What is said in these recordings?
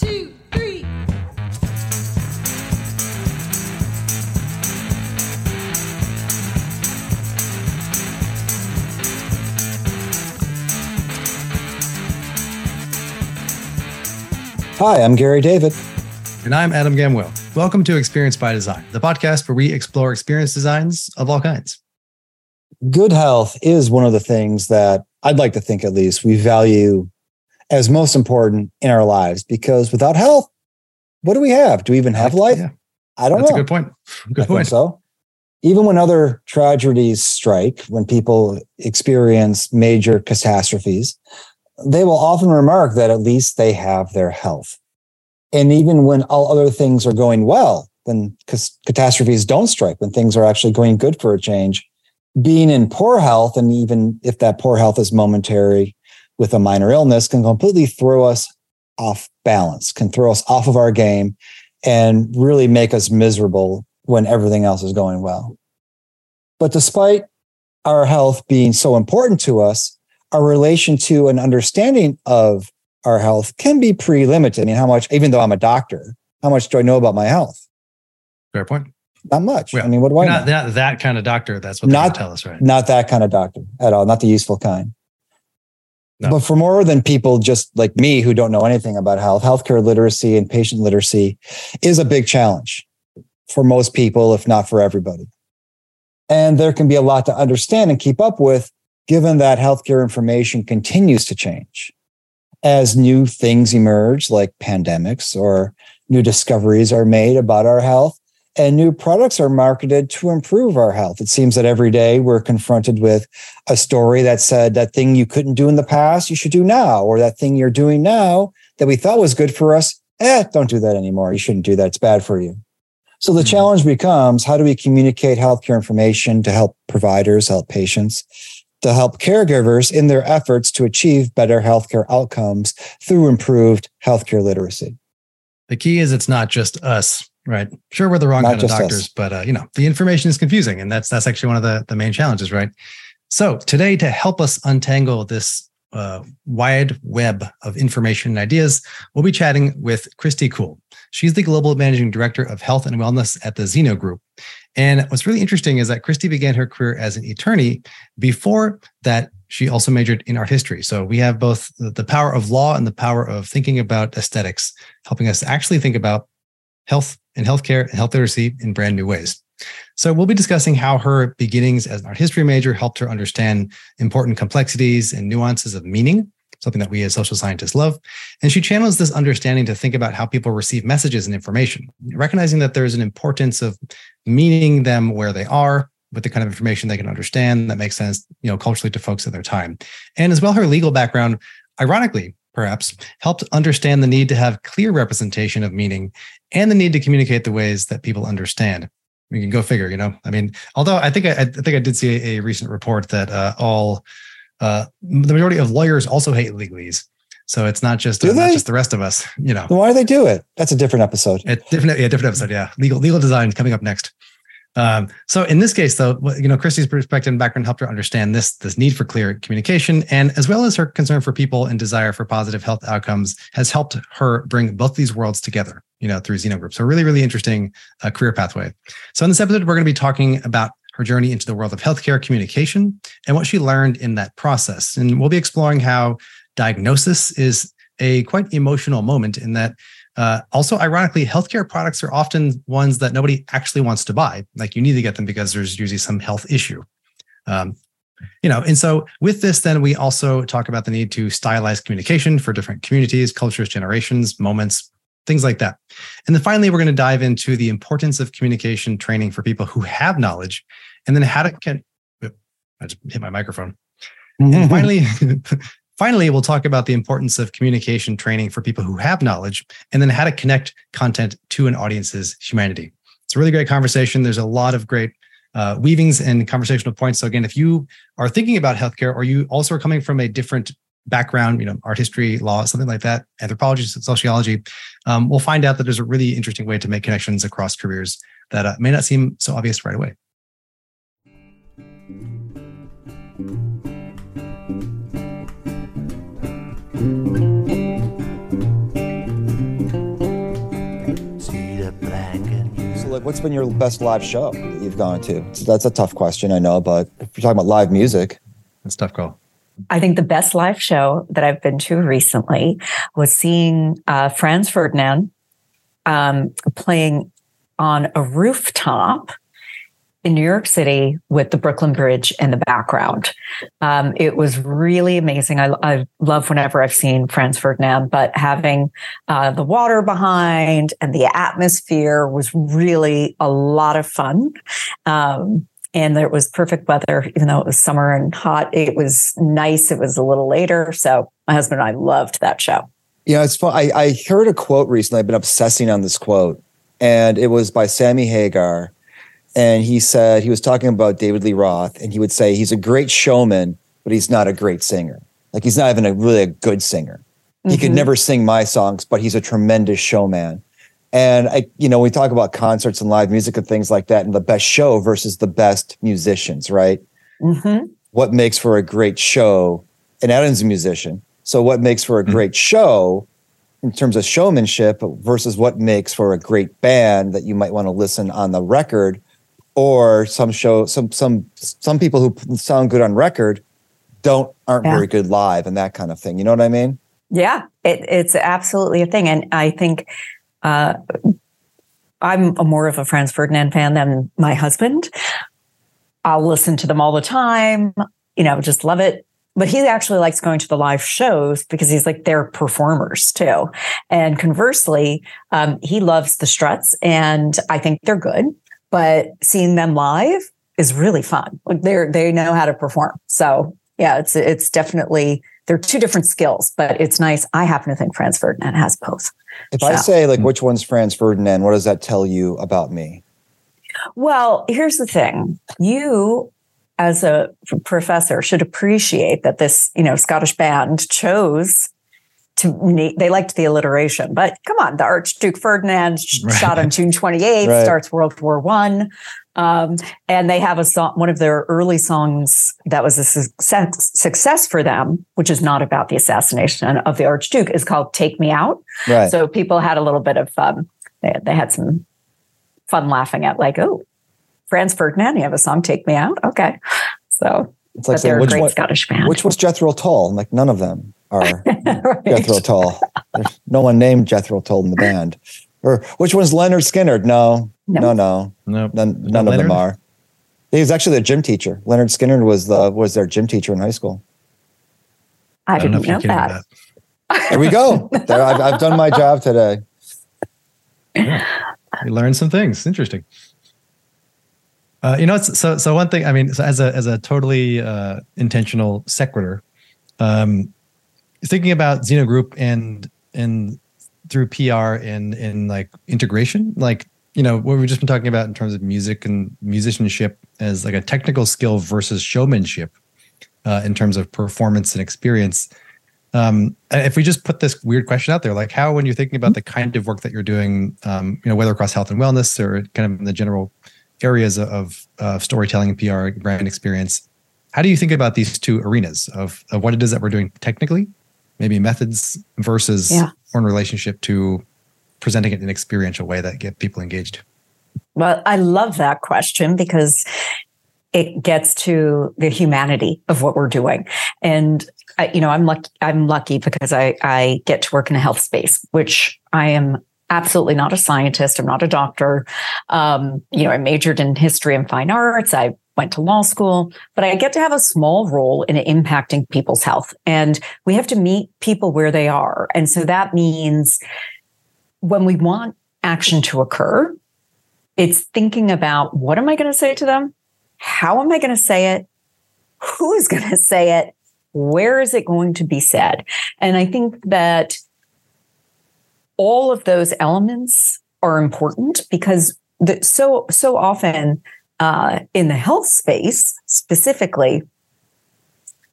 two, three. Hi, I'm Gary David. And I'm Adam Gamwell. Welcome to Experience by Design, the podcast where we explore experience designs of all kinds. Good health is one of the things that I'd like to think, at least, we value as most important in our lives because without health, what do we have? Do we even have life? Yeah, I don't that's know. a good point. Good I point. so. Even when other tragedies strike, when people experience major catastrophes, they will often remark that at least they have their health. And even when all other things are going well, when catastrophes don't strike, when things are actually going good for a change, being in poor health, and even if that poor health is momentary with a minor illness, can completely throw us off balance, can throw us off of our game, and really make us miserable when everything else is going well. But despite our health being so important to us, our relation to an understanding of our health can be pretty limited. I mean, how much, even though I'm a doctor, how much do I know about my health? Fair point. Not much. I mean, what do I You're know? not, not that kind of doctor. That's what they Not- tell us, right? not that kind of doctor at all, not the useful kind. No. But for more than people just like me who don't know anything about health, healthcare literacy and patient literacy is a big challenge for most people, if not for everybody. And there can be a lot to understand and keep up with, given that healthcare information continues to change as new things emerge, like pandemics or new discoveries are made about our health and new products are marketed to improve our health. It seems that every day we're confronted with a story that said that thing you couldn't do in the past, you should do now, or that thing you're doing now that we thought was good for us, eh, don't do that anymore. You shouldn't do that. It's bad for you. So the Mhm. challenge becomes how do we communicate healthcare information to help providers, help patients, to help caregivers in their efforts to achieve better healthcare outcomes through improved healthcare literacy? The key is it's not just us, right? Sure, we're the wrong Not kind of just us. doctors, but uh, you know, the information is confusing, and that's that's actually one of the the main challenges, right? So today, to help us untangle this uh, wide web of information and ideas, we'll be chatting with Kristie Kuhl. She's the global managing director of health and wellness at the Zeno Group. And what's really interesting is that Kristie began her career as an attorney. Before that, she also majored in art history. So we have both the power of law and the power of thinking about aesthetics, helping us actually think about health and healthcare and health literacy in brand new ways. So we'll be discussing how her beginnings as an art history major helped her understand important complexities and nuances of meaning, something that we as social scientists love. And she channels this understanding to think about how people receive messages and information, recognizing that there is an importance of meeting them where they are with the kind of information they can understand that makes sense, you know, culturally to folks at their time. And as well, her legal background, ironically, perhaps, helped understand the need to have clear representation of meaning and the need to communicate the ways that people understand. We can go figure, you know. I mean, although I think I, I think I did see a, a recent report that uh, all uh, the majority of lawyers also hate legalese. So it's not just uh, not just the rest of us, you know. Then why do they do it? That's a different episode. A different, yeah, different episode. Yeah, legal legal design coming up next. Um, so in this case, though, you know, Kristie's perspective and background helped her understand this this need for clear communication, and as well as her concern for people and desire for positive health outcomes, has helped her bring both these worlds together. You know, through Zeno Group. So really, really interesting uh, career pathway. So in this episode, we're going to be talking about her journey into the world of healthcare communication and what she learned in that process, and we'll be exploring how diagnosis is a quite emotional moment in that uh, also, ironically, healthcare products are often ones that nobody actually wants to buy. Like you need to get them because there's usually some health issue. Um, you know, and so with this, then we also talk about the need to stylize communication for different communities, cultures, generations, moments, things like that. And then finally, we're going to dive into the importance of communication training for people who have knowledge, and then how to can. I just hit my microphone. And finally, finally, we'll talk about the importance of communication training for people who have knowledge, and then how to connect content to an audience's humanity. It's a really great conversation. There's a lot of great uh, weavings and conversational points. So again, if you are thinking about healthcare, or you also are coming from a different background, you know, art history, law, something like that, anthropology, sociology, um, we'll find out that there's a really interesting way to make connections across careers that uh, may not seem so obvious right away. like what's been your best live show you've gone to? So that's a tough question i know but if you're talking about live music. That's tough call. I think the best live show that i've been to recently was seeing uh, franz ferdinand um, playing on a rooftop in New York City with the Brooklyn Bridge in the background. Um, it was really amazing. I, I, love whenever I've seen Franz Ferdinand, but having uh, the water behind and the atmosphere was really a lot of fun. Um, and there was perfect weather, even though it was summer and hot. It was nice. It was a little later. So my husband and I loved that show. Yeah, it's fun. I, I heard a quote recently. I've been obsessing on this quote, and it was by Sammy Hagar and he said he was talking about David Lee Roth, and he would say he's a great showman, but he's not a great singer. Like he's not even a really a good singer. He mm-hmm. could never sing my songs, but he's a tremendous showman. And I, you know, we talk about concerts and live music and things like that, and the best show versus the best musicians, right? Mm-hmm. What makes for a great show? And Adam's a musician, so what makes for a mm-hmm. great show in terms of showmanship versus what makes for a great band that you might want to listen on the record or some show some some some people who sound good on record don't aren't yeah. very good live and that kind of thing. You know what i mean? Yeah it, it's absolutely a thing. And i think uh, i'm a more of a franz ferdinand fan than my husband. I'll listen to them all the time you know just love it. But he actually likes going to the live shows because he's like they're performers too. And conversely um, he loves the struts and i think they're good but seeing them live is really fun. Like they're they know how to perform. So yeah, it's it's definitely they're two different skills, but it's nice. I happen to think Franz Ferdinand has both. If so. I say like which one's Franz Ferdinand, what does that tell you about me? Well, here's the thing. You as a professor should appreciate that this, you know, Scottish band chose to they liked the alliteration, but come on, the Archduke Ferdinand right. shot on June 28th, right. starts World War One. Um, and they have a song, one of their early songs that was a success, success for them, which is not about the assassination of the Archduke, is called "Take Me Out." Right. So people had a little bit of um, they, they had some fun laughing at like, oh, Franz Ferdinand, you have a song "Take Me Out." Okay, so it's like saying, which one, Scottish band. Which was Jethro Tull? Like none of them are right. Jethro Tull. There's no one named Jethro Tull in the band. Or which one's Lynyrd Skynyrd? No, no, no, no. None, none of them are. He was actually their gym teacher. Leonard Skinner was the was their gym teacher in high school. I, I didn't know, know that. that. There we go. There, I've, I've done my job today. Yeah. You learned some things. Interesting. Uh, you know, so so one thing. I mean, so as a as a totally uh, intentional sequitur, um, thinking about Zeno Group and and through PR and and like integration, like you know what we've just been talking about in terms of music and musicianship as like a technical skill versus showmanship uh, in terms of performance and experience. Um, if we just put this weird question out there, like how when you're thinking about the kind of work that you're doing, um, you know, whether across health and wellness or kind of in the general areas of, of storytelling and PR brand experience, how do you think about these two arenas of, of what it is that we're doing technically maybe methods versus yeah. in relationship to presenting it in an experiential way that get people engaged? Well, I love that question because it gets to the humanity of what we're doing. And you know, I'm lucky. I'm lucky because I I get to work in a health space, which I am absolutely not a scientist. I'm not a doctor. Um, you know, I majored in history and fine arts. I went to law school, but I get to have a small role in impacting people's health. And we have to meet people where they are. And so that means when we want action to occur, it's thinking about what am I going to say to them? How am I going to say it? Who is going to say it? Where is it going to be said? And I think that all of those elements are important because the, so so often uh, in the health space specifically,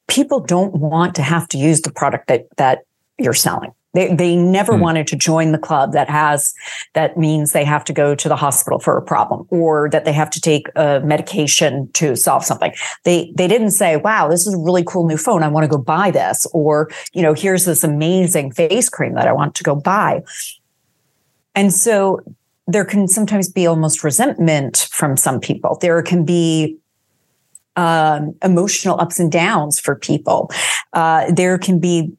people don't want to have to use the product that that you're selling. They they never mm. wanted to join the club that has that means they have to go to the hospital for a problem or that they have to take a medication to solve something. They they didn't say, "Wow, this is a really cool new phone. I want to go buy this," or you know, "Here's this amazing face cream that I want to go buy." And so there can sometimes be almost resentment from some people. There can be um, emotional ups and downs for people. Uh, there can be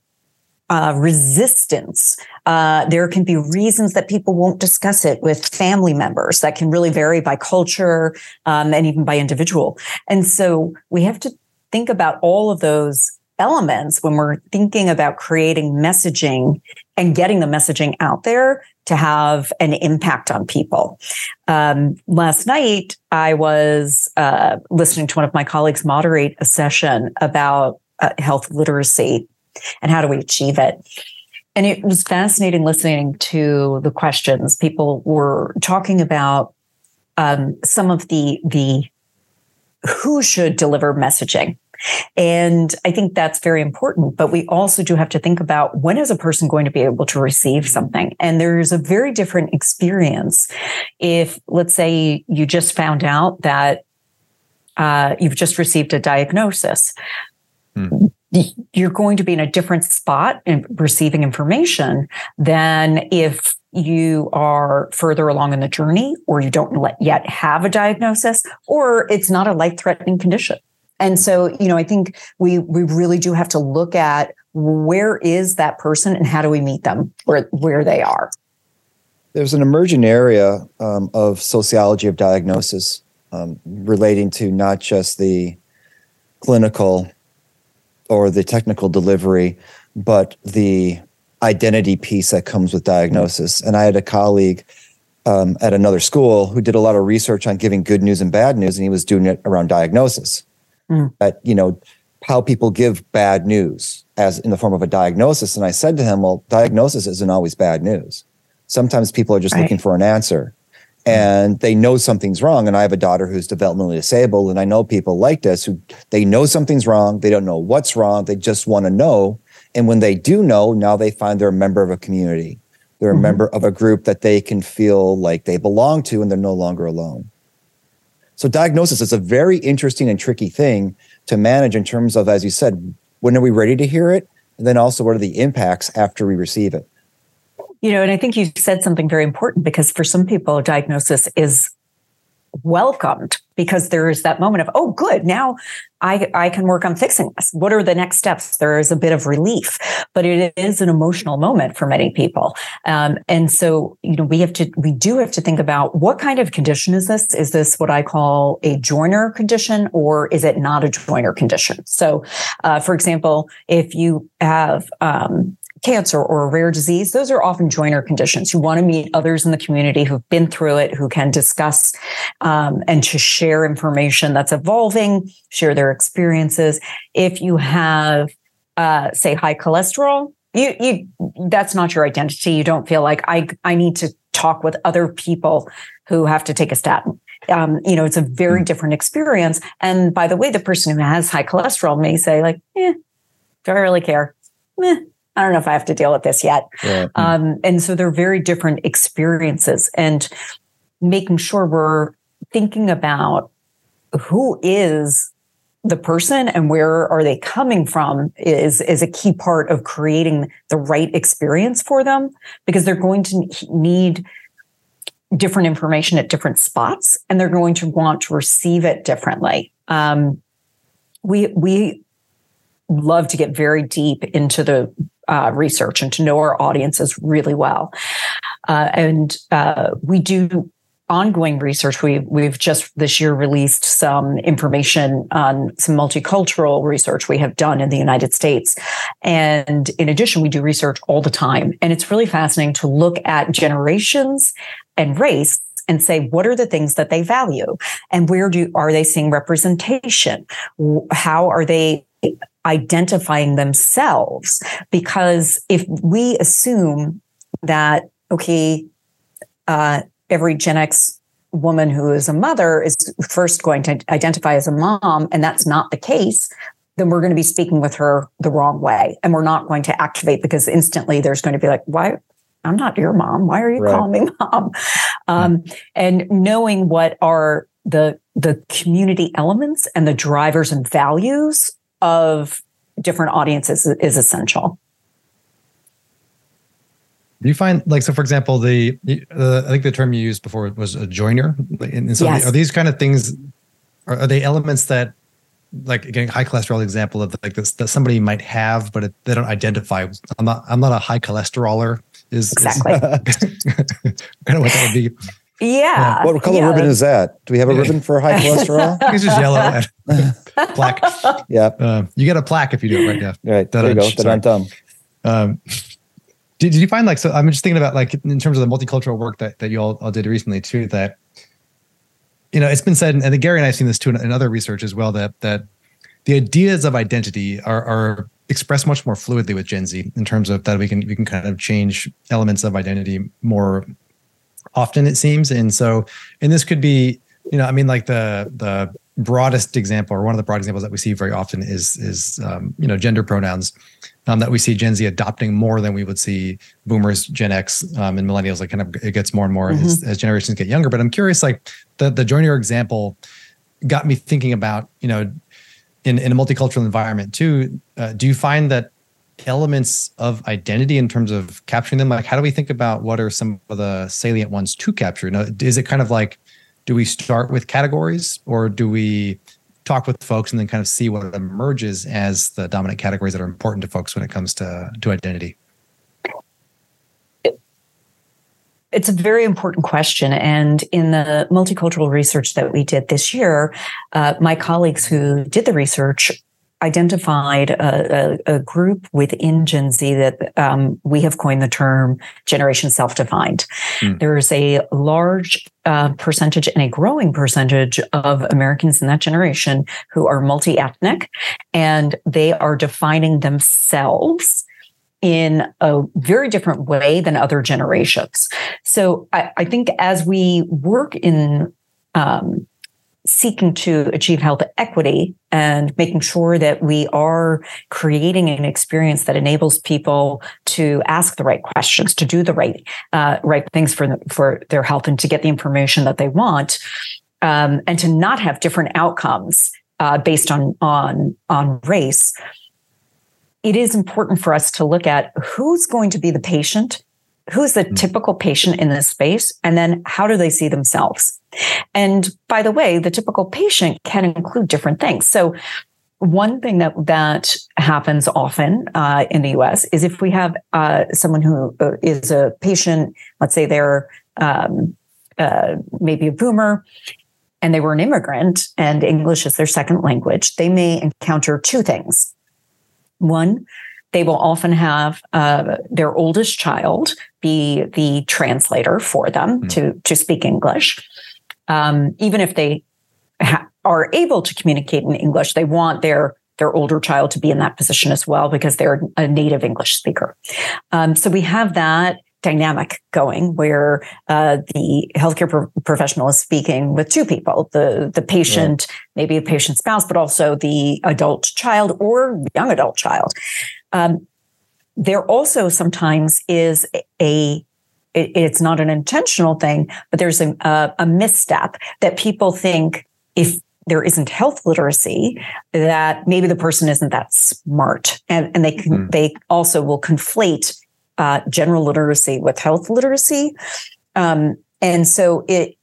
uh, resistance. Uh, there can be reasons that people won't discuss it with family members that can really vary by culture um, and even by individual. And so we have to think about all of those elements when we're thinking about creating messaging and getting the messaging out there to have an impact on people. Um, last night, I was uh, listening to one of my colleagues moderate a session about uh, health literacy and how do we achieve it. And it was fascinating listening to the questions. People were talking about um, some of the the who should deliver messaging and I think that's very important. But we also do have to think about when is a person going to be able to receive something? And there's a very different experience if, let's say, you just found out that uh, you've just received a diagnosis. Hmm. You're going to be in a different spot in receiving information than if you are further along in the journey or you don't yet have a diagnosis or it's not a life threatening condition. And so, you know, I think we we really do have to look at where is that person and how do we meet them where where they are. There's an emerging area um, of sociology of diagnosis um, relating to not just the clinical or the technical delivery, but the identity piece that comes with diagnosis. And I had a colleague um, at another school who did a lot of research on giving good news and bad news, and he was doing it around diagnosis mm. that you know how people give bad news as in the form of a diagnosis. And i said to him well diagnosis isn't always bad news. Sometimes people are just right. looking for an answer and they know something's wrong. And i have a daughter who's developmentally disabled and i know people like this who they know something's wrong. They don't know what's wrong. They just want to know. And when they do know now they find they're a member of a community. They're a mm-hmm. member of a group that they can feel like they belong to and they're no longer alone so diagnosis is a very interesting and tricky thing to manage in terms of, as you said, when are we ready to hear it? And then also what are the impacts after we receive it? You know, and I think you said something very important because for some people, diagnosis is welcomed because there is that moment of, oh, good, now I, I can work on fixing this. What are the next steps? There is a bit of relief, but it is an emotional moment for many people. Um, and so, you know, we have to, we do have to think about what kind of condition is this? Is this what I call a joiner condition or is it not a joiner condition? So, uh, for example, if you have, um, cancer or a rare disease, those are often joiner conditions. You want to meet others in the community who've been through it, who can discuss um, and to share information that's evolving, share their experiences. If you have, uh, say, high cholesterol, you, you that's not your identity. You don't feel like I I need to talk with other people who have to take a statin. Um, you know, it's a very hmm. different experience. And by the way, the person who has high cholesterol may say, like, eh, do I really care? Eh, I don't know if I have to deal with this yet. Yeah. Um, and so they're very different experiences and making sure we're thinking about who is the person and where are they coming from is is a key part of creating the right experience for them because they're going to need different information at different spots and they're going to want to receive it differently um, we we love to get very deep into the uh, research and to know our audiences really well. Uh, and uh, we do ongoing research. We, we've just this year released some information on some multicultural research we have done in the United States. And in addition, we do research all the time. And it's really fascinating to look at generations and race and say what are the things that they value and where do are they seeing representation how are they identifying themselves. Because if we assume that, okay, uh, every Gen X woman who is a mother is first going to identify as a mom, and that's not the case, then we're going to be speaking with her the wrong way. And we're not going to activate because instantly there's going to be like, why? I'm not your mom. Why are you right. calling me mom? Um, and knowing what are the the community elements and the drivers and values of different audiences is essential. Do you find like so? For example, the uh, I think the term you used before was a joiner. And so, yes. are these kind of things? Are, are they elements that, like getting high cholesterol example of like this that somebody might have, but it, they don't identify? I'm not. I'm not a high cholesteroler. Is exactly is, kind of what that would be. Yeah. What color yeah. ribbon is that? Do we have a ribbon for high cholesterol? it's just yellow plaque. Yeah. Uh, you get a plaque if you do it right now. Right. There you go. That I'm dumb. Um, did, did you find like so? I'm just thinking about like in terms of the multicultural work that that you all, all did recently too. That you know, it's been said, and Gary and I've seen this too in, in other research as well. That that the ideas of identity are are expressed much more fluidly with Gen Z in terms of that we can we can kind of change elements of identity more often it seems. And so and this could be you know i mean like the the broadest example or one of the broad examples that we see very often is is um, you know gender pronouns um, that we see gen z adopting more than we would see boomers gen x um, and millennials. Like kind of it gets more and more mm-hmm. as, as generations get younger. But i'm curious like the the joiner example got me thinking about you know in, in a multicultural environment too uh, do you find that elements of identity in terms of capturing them? Like, how do we think about what are some of the salient ones to capture? Now, is it kind of like, do we start with categories or do we talk with folks and then kind of see what emerges as the dominant categories that are important to folks when it comes to, to identity? It's a very important question. And in the multicultural research that we did this year, uh, my colleagues who did the research identified a, a, a, group within Gen Z that um, we have coined the term generation self defined. Mm. There's a large uh, percentage and a growing percentage of Americans in that generation who are multi ethnic and they are defining themselves in a very different way than other generations. So I, I think as we work in um, seeking to achieve health equity and making sure that we are creating an experience that enables people to ask the right questions, to do the right uh, right things for for their health, and to get the information that they want, um, and to not have different outcomes uh, based on on on race. It is important for us to look at who's going to be the patient who's the hmm. typical patient in this space and then how do they see themselves and by the way the typical patient can include different things so one thing that that happens often uh, in the U.S. is if we have uh, someone who uh, a patient, let's say they're um, uh, maybe a boomer, and they were an immigrant, and English is their second language, they may encounter two things. One, they will often have uh, their oldest child be the translator for them mm. to to speak English. Um, even if they ha- are able to communicate in English, they want their their older child to be in that position as well because they're a native English speaker. Um, so we have that dynamic going where uh, the healthcare pro- professional is speaking with two people the the patient right. maybe a patient spouse but also the adult child or young adult child um, there also sometimes is a it, it's not an intentional thing, but there's a, a, a misstep that people think if there isn't health literacy that maybe the person isn't that smart and, and they can mm. they also will conflate uh, general literacy with health literacy um, and so it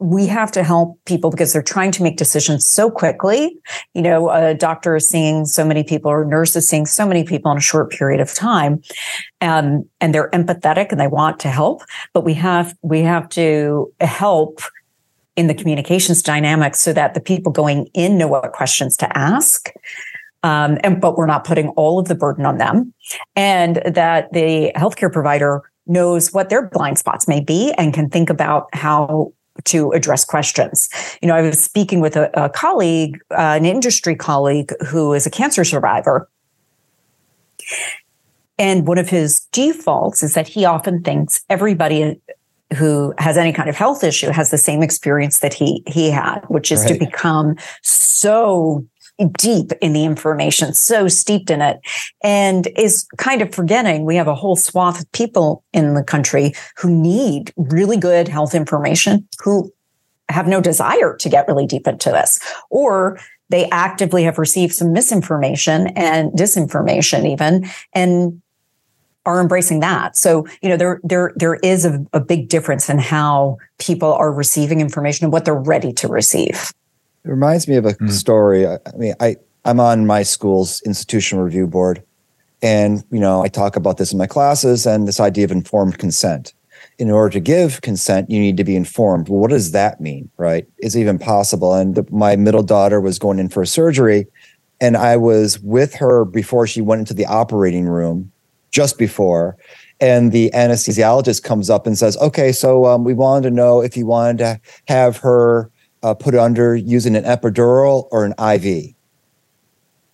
we have to help people because they're trying to make decisions so quickly. You know, a doctor is seeing so many people or a nurse is seeing so many people in a short period of time. Um, and they're empathetic and they want to help, but we have, we have to help in the communications dynamics so that the people going in know what questions to ask. Um, and, but we're not putting all of the burden on them and that the healthcare provider knows what their blind spots may be and can think about how to address questions. You know, I was speaking with a, a colleague, uh, an industry colleague who is a cancer survivor. And one of his defaults is that he often thinks everybody who has any kind of health issue has the same experience that he he had, which is right. to become so deep in the information, so steeped in it, and is kind of forgetting we have a whole swath of people in the country who need really good health information, who have no desire to get really deep into this, or they actively have received some misinformation and disinformation even, and are embracing that. So, you know, there there there is a, a big difference in how people are receiving information and what they're ready to receive. It reminds me of a mm. story. I, I mean, I I'm on my school's institutional review board, and you know, I talk about this in my classes and this idea of informed consent. In order to give consent, you need to be informed. Well, what does that mean, right? Is it even possible? And the, my middle daughter was going in for a surgery, and I was with her before she went into the operating room just before. And the anesthesiologist comes up and says, Okay, so um, we wanted to know if you wanted to have her uh, put under using an epidural or an IV.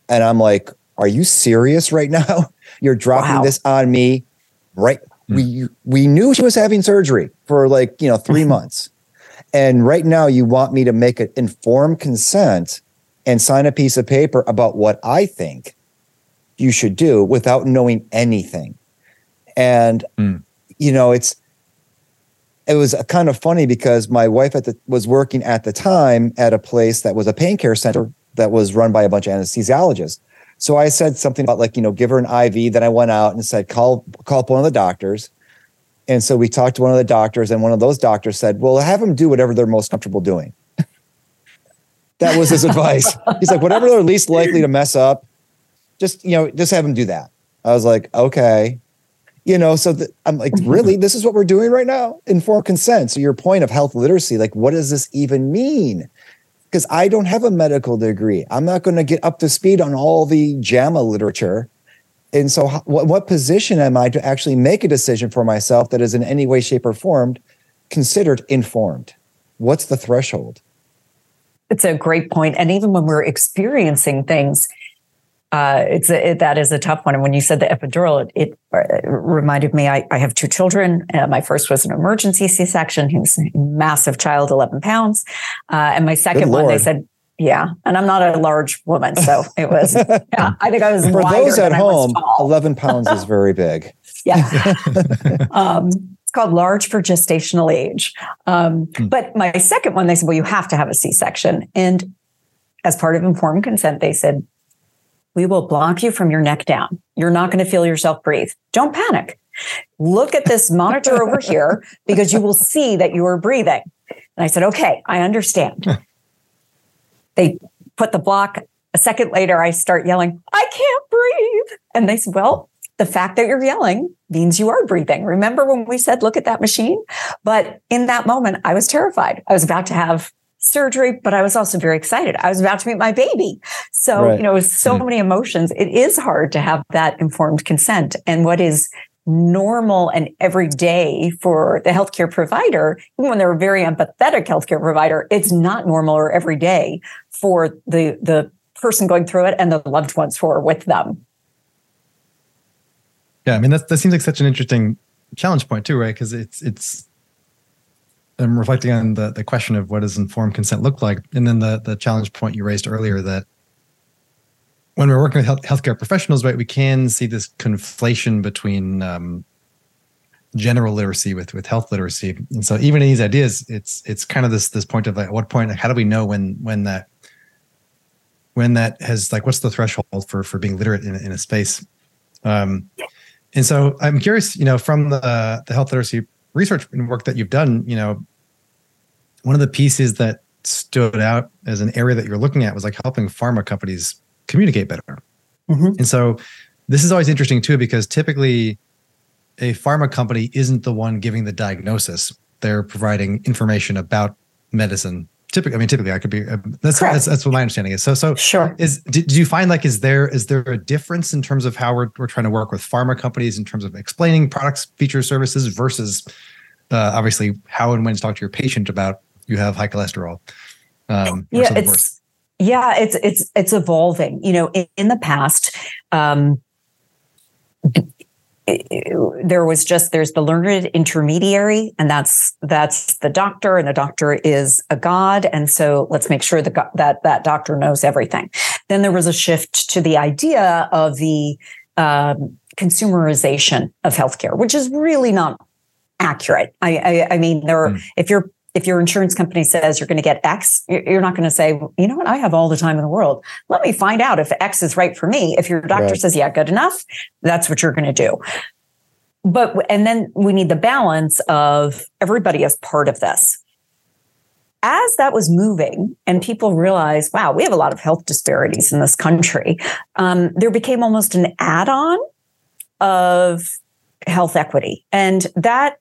And I'm like, Are you serious right now? You're dropping wow. this on me right? Mm. We we knew she was having surgery for like, you know, three months. And right now you want me to make an informed consent and sign a piece of paper about what I think you should do without knowing anything. And mm. you know, it's it was kind of funny because my wife at the was working at the time at a place that was a pain care center that was run by a bunch of anesthesiologists. So I said something about like, you know, give her an IV. Then I went out and said, call call up one of the doctors. And so we talked to one of the doctors, and one of those doctors said, Well, have them do whatever they're most comfortable doing. that was his advice. He's like, whatever they're least likely to mess up, just you know, just have them do that. I was like, okay, you know. So th- I'm like, really, this is what we're doing right now? Informed consent. So your point of health literacy, like, what does this even mean? Because I don't have a medical degree. I'm not going to get up to speed on all the JAMA literature. And so, what, what position am I to actually make a decision for myself that is in any way, shape, or form considered informed? What's the threshold? It's a great. And even when we're experiencing things, uh, it's a, it, that is a tough one. And when you said the epidural, it, it uh, reminded me. I, I, have two children. Uh, my first was an emergency C-section. He was a massive child, eleven pounds, uh, and my second one, they said, yeah. And I'm not a large woman, so it was. yeah, I think I was. For those at home, eleven pounds is very big. yeah. um, it's called large for gestational age. Um, hmm. But my second one, they said, well, you have to have a C-section, and as part of informed consent, they said we will block you from your neck down. You're not going to feel yourself breathe. Don't panic. Look at this monitor over here because you will see that you are breathing. And I said, okay, I understand. they put the block. A second later, I start yelling, I can't breathe. And they said, well, the fact that you're yelling means you are breathing. Remember when we said, look at that machine? But in that moment, I was terrified. I was about to have surgery, but I was also very excited. I was about to meet my baby. So, right. you know, so mm-hmm. many emotions. It is hard to have that informed consent. And what is normal and everyday for the healthcare provider, even when they're a very empathetic healthcare provider, it's not normal or everyday for the the person going through it and the loved ones who are with them. Yeah, I mean that that seems like such an interesting challenge point too, right? Because it's it's I'm reflecting on the, the question of what does informed consent look like, and then the the challenge point you raised earlier that when we're working with health, healthcare professionals, right, we can see this conflation between um, general literacy with with health literacy, and so even in these ideas, it's it's kind of this this point of like, at what point, like, how do we know when when that when that has like what's the threshold for for being literate in, in a space? Um and so i'm curious you know from the the health literacy research and work that you've done, you know, one of the pieces that stood out as an area that you're looking at was like helping pharma companies communicate better. Mm-hmm. And so this is always interesting too, because typically a pharma company isn't the one giving the diagnosis. They're providing information about medicine. Typically, I mean, typically I could be, uh, that's, that's, that's, what my understanding is. So, so sure. Is, did, did you find like, is there, is there a difference in terms of how we're, we're trying to work with pharma companies in terms of explaining products, features, services versus uh, obviously how and when to talk to your patient about you have high cholesterol. Um, yeah, it's worse. yeah, it's it's it's evolving. You know, in, in the past, um, there was just there's the learned intermediary, and that's that's the doctor, and the doctor is a god, and so let's make sure that that that doctor knows everything. Then there was a shift to the idea of the um, consumerization of healthcare, which is really not accurate. I, I, I mean, there. Mm. If you're if your insurance company says you're going to get X, you're not going to say, you know what, I have all the time in the world. Let me find out if X is right for me. If your doctor right. says, yeah, good enough, that's what you're going to do. but and then we need the balance of everybody as part of this as that was moving and people realized wow we have a lot of health disparities in this country um, there became almost an add-on of health equity and that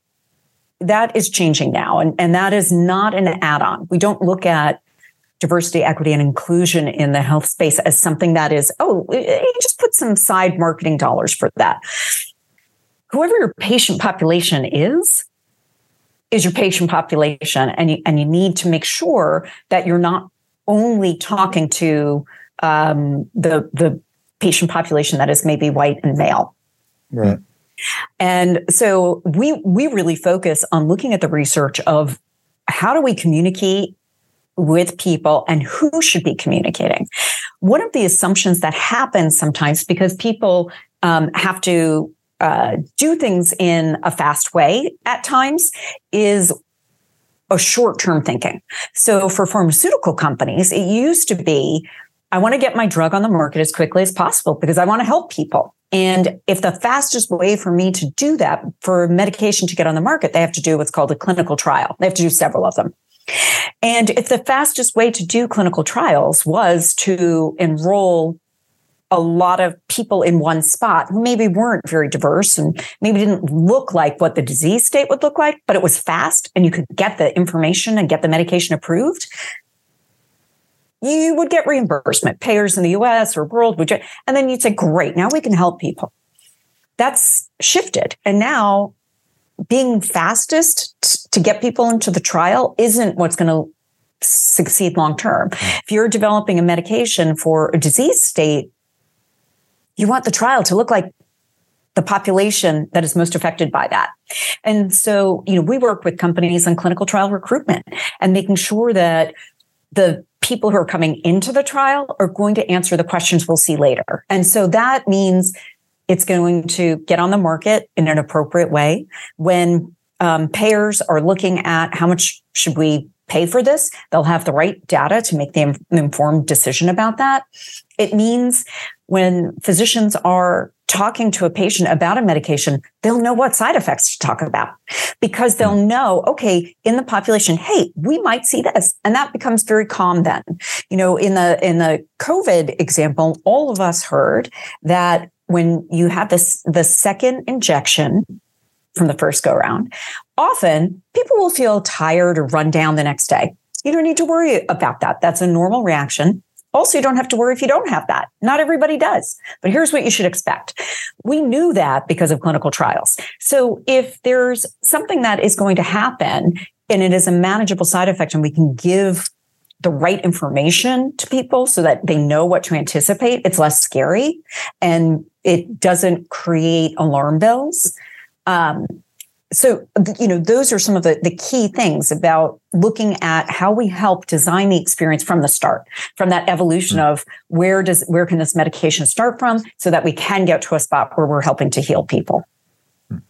that is changing now. And, and that is not an add-on. We don't look at diversity equity and inclusion in the health space as something that is oh just put some side marketing dollars for that. Whoever your patient population is is your patient population and you, and you need to make sure that you're not only talking to um, the the patient population that is maybe white and male. Right and so we we really focus on looking at the research of how do we communicate with people and who should be communicating. One of the assumptions that happens sometimes because people um, have to uh, do things in a fast way at times is a short term thinking. So for pharmaceutical companies, it used to be I want to get my drug on the market as quickly as possible because I want to help people. And if the fastest way for me to do that for medication to get on the market, they have to do what's called a clinical trial. They have to do several of them. And if the fastest way to do clinical trials was to enroll a lot of people in one spot who maybe weren't very diverse and maybe didn't look like what the disease state would look like, but it was fast and you could get the information and get the medication approved, you would get reimbursement. Payers in the US or world would, and then you'd say, great, now we can help people. That's shifted. And now being fastest to get people into the trial isn't what's going to succeed long term. Mm. If you're developing a medication for a disease state, you want the trial to look like the population that is most affected by that. And so, you know, we work with companies on clinical trial recruitment and making sure that the people who are coming into the trial are going to answer the questions we'll see later. And so that means it's going to get on the market in an appropriate way. When um, payers are looking at how much should we pay for this, they'll have the right data to make the informed decision about that. It means when physicians are talking to a patient about a medication, they'll know what side effects to talk about because they'll hmm. know, okay, in the population, hey, we might see this. And that becomes very calm then. You know, in the in the COVID example, all of us heard that when you have this the second injection from the first go around, often people will feel tired or run down the next day. You don't need to worry about that. That's a normal reaction. Also, you don't have to worry if you don't have that. Not everybody does. But here's what you should expect. We knew that because of clinical trials. So if there's something that is going to happen and it is a manageable side effect and we can give the right information to people so that they know what to anticipate, it's less scary and it doesn't create alarm bells. Um, so, you know, those are some of the, the key things about looking at how we help design the experience from the start, from that evolution mm-hmm. of where does, where can this medication start from so that we can get to a spot where we're helping to heal people.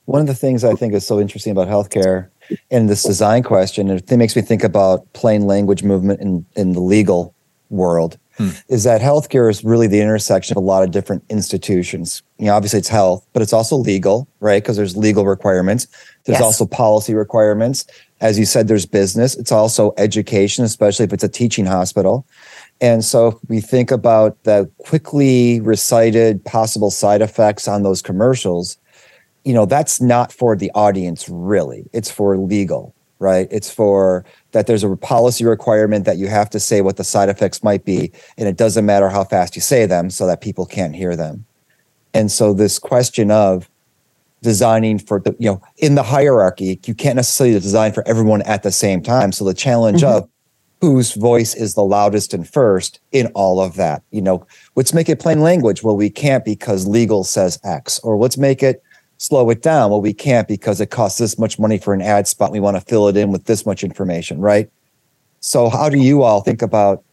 One of the things I think is so interesting about healthcare and this design question, it makes me think about plain language movement in, in the legal world, hmm. is that healthcare is really the intersection of a lot of different institutions. You know, obviously it's health, but it's also legal, right? Because there's legal requirements. There's yes. also policy requirements. As you said, there's business. It's also education, especially if it's a teaching hospital. And so if we think about the quickly recited possible side effects on those commercials, you know, that's not for the audience really. It's for legal, right? It's for that there's a policy requirement that you have to say what the side effects might be. And it doesn't matter how fast you say them so that people can't hear them. And so this question of designing for the, you know, in the hierarchy, you can't necessarily design for everyone at the same time. So the challenge mm-hmm. of whose voice is the loudest and first in all of that. You know, let's make it plain language. Well, we can't because legal says X, or let's make it slow it down. Well, we can't because it costs this much money for an ad spot. We want to fill it in with this much information, right? So, how do you all think about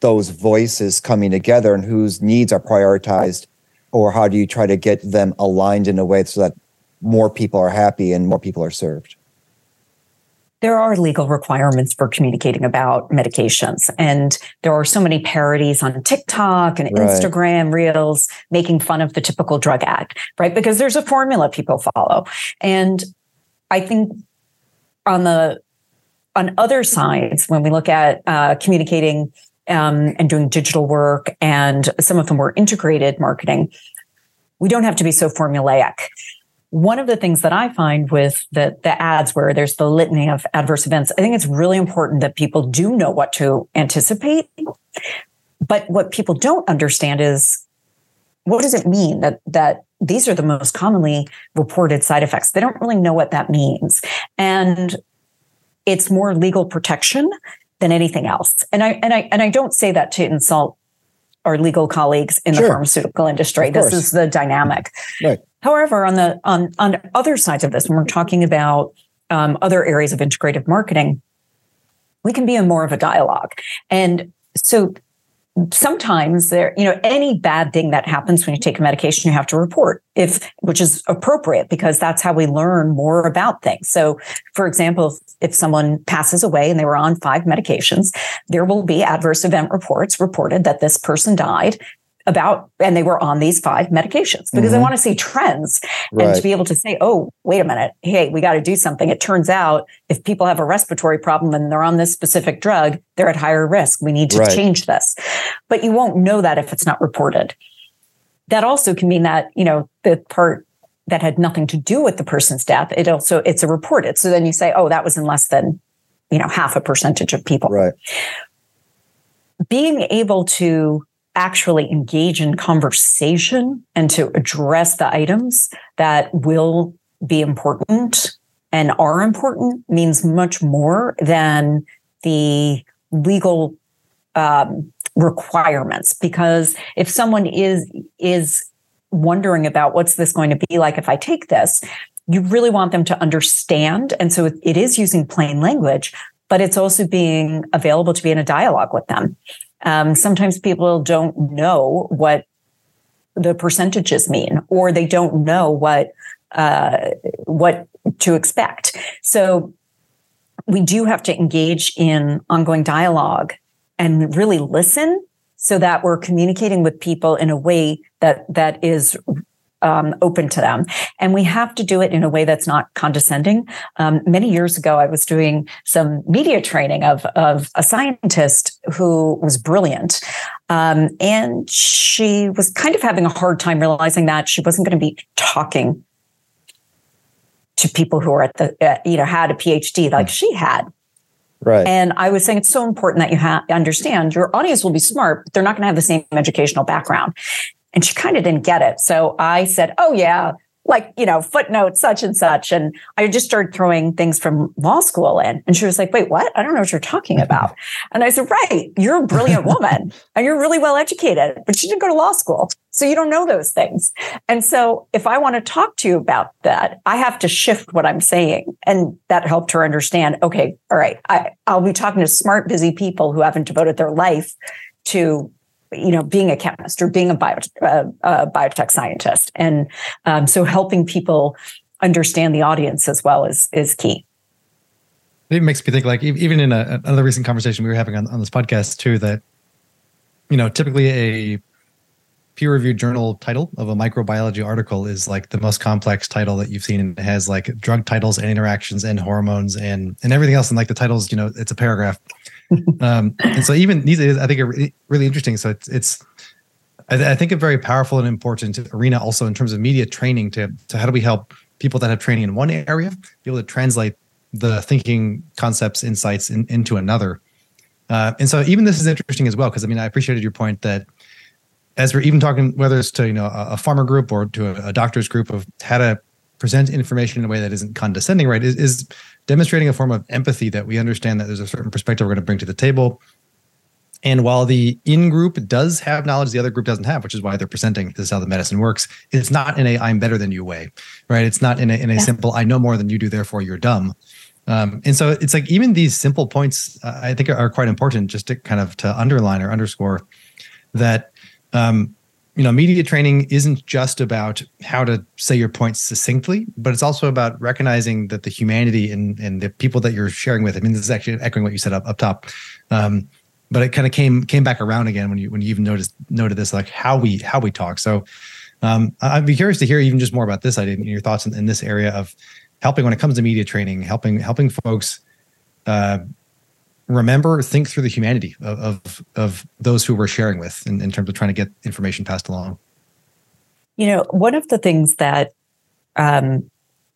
those voices coming together and whose needs are prioritized? Or how do you try to get them aligned in a way so that more people are happy and more people are served? There are legal requirements for communicating about medications. And there are so many parodies on TikTok and right. Instagram reels making fun of the typical drug ad, right? Because there's a formula people follow. And I think on the on other sides, when we look at uh, communicating um, and doing digital work, and some of them were integrated marketing, we don't have to be so formulaic one of the things that I find with the, the ads where there's the litany of adverse events, I think it's really important that people do know what to anticipate. But what people don't understand is what does it mean that that these are the most commonly reported side effects? They don't really know what that means. And it's more legal protection than anything else. And I and I and I don't say that to insult our legal colleagues in sure. the pharmaceutical industry. This is the dynamic. Right. However, on the on on other sides of this, when we're talking about um, other areas of integrative marketing, we can be in more of a dialogue. And so sometimes there, you know, any bad thing that happens when you take a medication, you have to report if, which is appropriate because that's how we learn more about things. So, for example, if, if someone passes away and they were on five medications, there will be adverse event reports reported that this person died about, and they were on these five medications because mm-hmm. I want to see trends right. and to be able to say, oh, wait a minute, hey, we got to do something. It turns out if people have a respiratory problem and they're on this specific drug, they're at higher risk. We need to right. change this. But you won't know that if it's not reported. That also can mean that, you know, the part that had nothing to do with the person's death, it also, it's a reported. So then you say, oh, that was in less than, you know, half a percentage of people. Right. Being able to actually engage in conversation and to address the items that will be important and are important means much more than the legal um, requirements. Because if someone is is wondering about what's this going to be like if i take this you really want them to understand. And so it is using plain language but it's also being available to be in a dialogue with them um, sometimes people don't know what the percentages mean, or they don't know what uh, what to expect. So we do have to engage in ongoing dialogue and really listen so that we're communicating with people in a way that that is um, open to them. And we have to do it in a way that's not condescending. Um, many years ago, I was doing some media training of, of a scientist who was brilliant. Um, and she was kind of having a hard time realizing that she wasn't going to be talking to people who are at the, uh, you know, had a PhD like she had. Right. And I was saying it's so important that you ha- understand your audience will be smart, but they're not going to have the same educational background. And she kind of didn't get it. So I said, Oh, yeah, like, you know, footnote, such and such. And I just started throwing things from law school in. And she was like, Wait, what? I don't know what you're talking about. and I said, Right, you're a brilliant woman and you're really well educated, but you didn't go to law school. So you don't know those things. And so if I want to talk to you about that, I have to shift what I'm saying. And that helped her understand, okay, all right, I, I'll be talking to smart, busy people who haven't devoted their life to you know, being a chemist or being a, bio, uh, a biotech scientist. And um, so helping people understand the audience as well is, is key. It makes me think like even in a, another recent conversation we were having on, on this podcast too, that, you know, typically a peer reviewed journal title of a microbiology article is like the most complex title that you've seen and it has like drug titles and interactions and hormones and and everything else and like the titles you know it's a paragraph um, and so even these I think are really, interesting. So it's, it's I, I, think a very powerful and important arena also in terms of media training to, to how do we help people that have training in one area be able to translate the thinking concepts, insights in, into another. Uh, and so even this is interesting as well, because I mean, I appreciated your point that as we're even talking, whether it's to, you know, a, a farmer group or to a, a doctor's group of how to present information in a way that isn't condescending, right, is, is demonstrating a form of empathy that we understand that there's a certain perspective we're going to bring to the table. And while the in group does have knowledge the other group doesn't have, which is why they're presenting this is how the medicine works, it's not in a I'm better than you way, right? It's not in a, in a yeah. simple I know more than you do, therefore you're dumb. Um, and so it's like even these simple points uh, I think are, are, quite important just to kind of to underline or underscore that um, you know, media training isn't just about how to say your points succinctly, but it's also about recognizing that the humanity and and the people that you're sharing with. I mean, this is actually echoing what you said up up top. Um, but it kind of came came back around again when you when you even noticed noted this, like how we how we talk. So um, I'd be curious to hear even just more about this idea, and your thoughts in, in this area of helping when it comes to media training, helping helping folks uh, remember, think through the humanity of, of, of those who we're sharing with in, in terms of trying to get information passed along? You know, one of the things that um,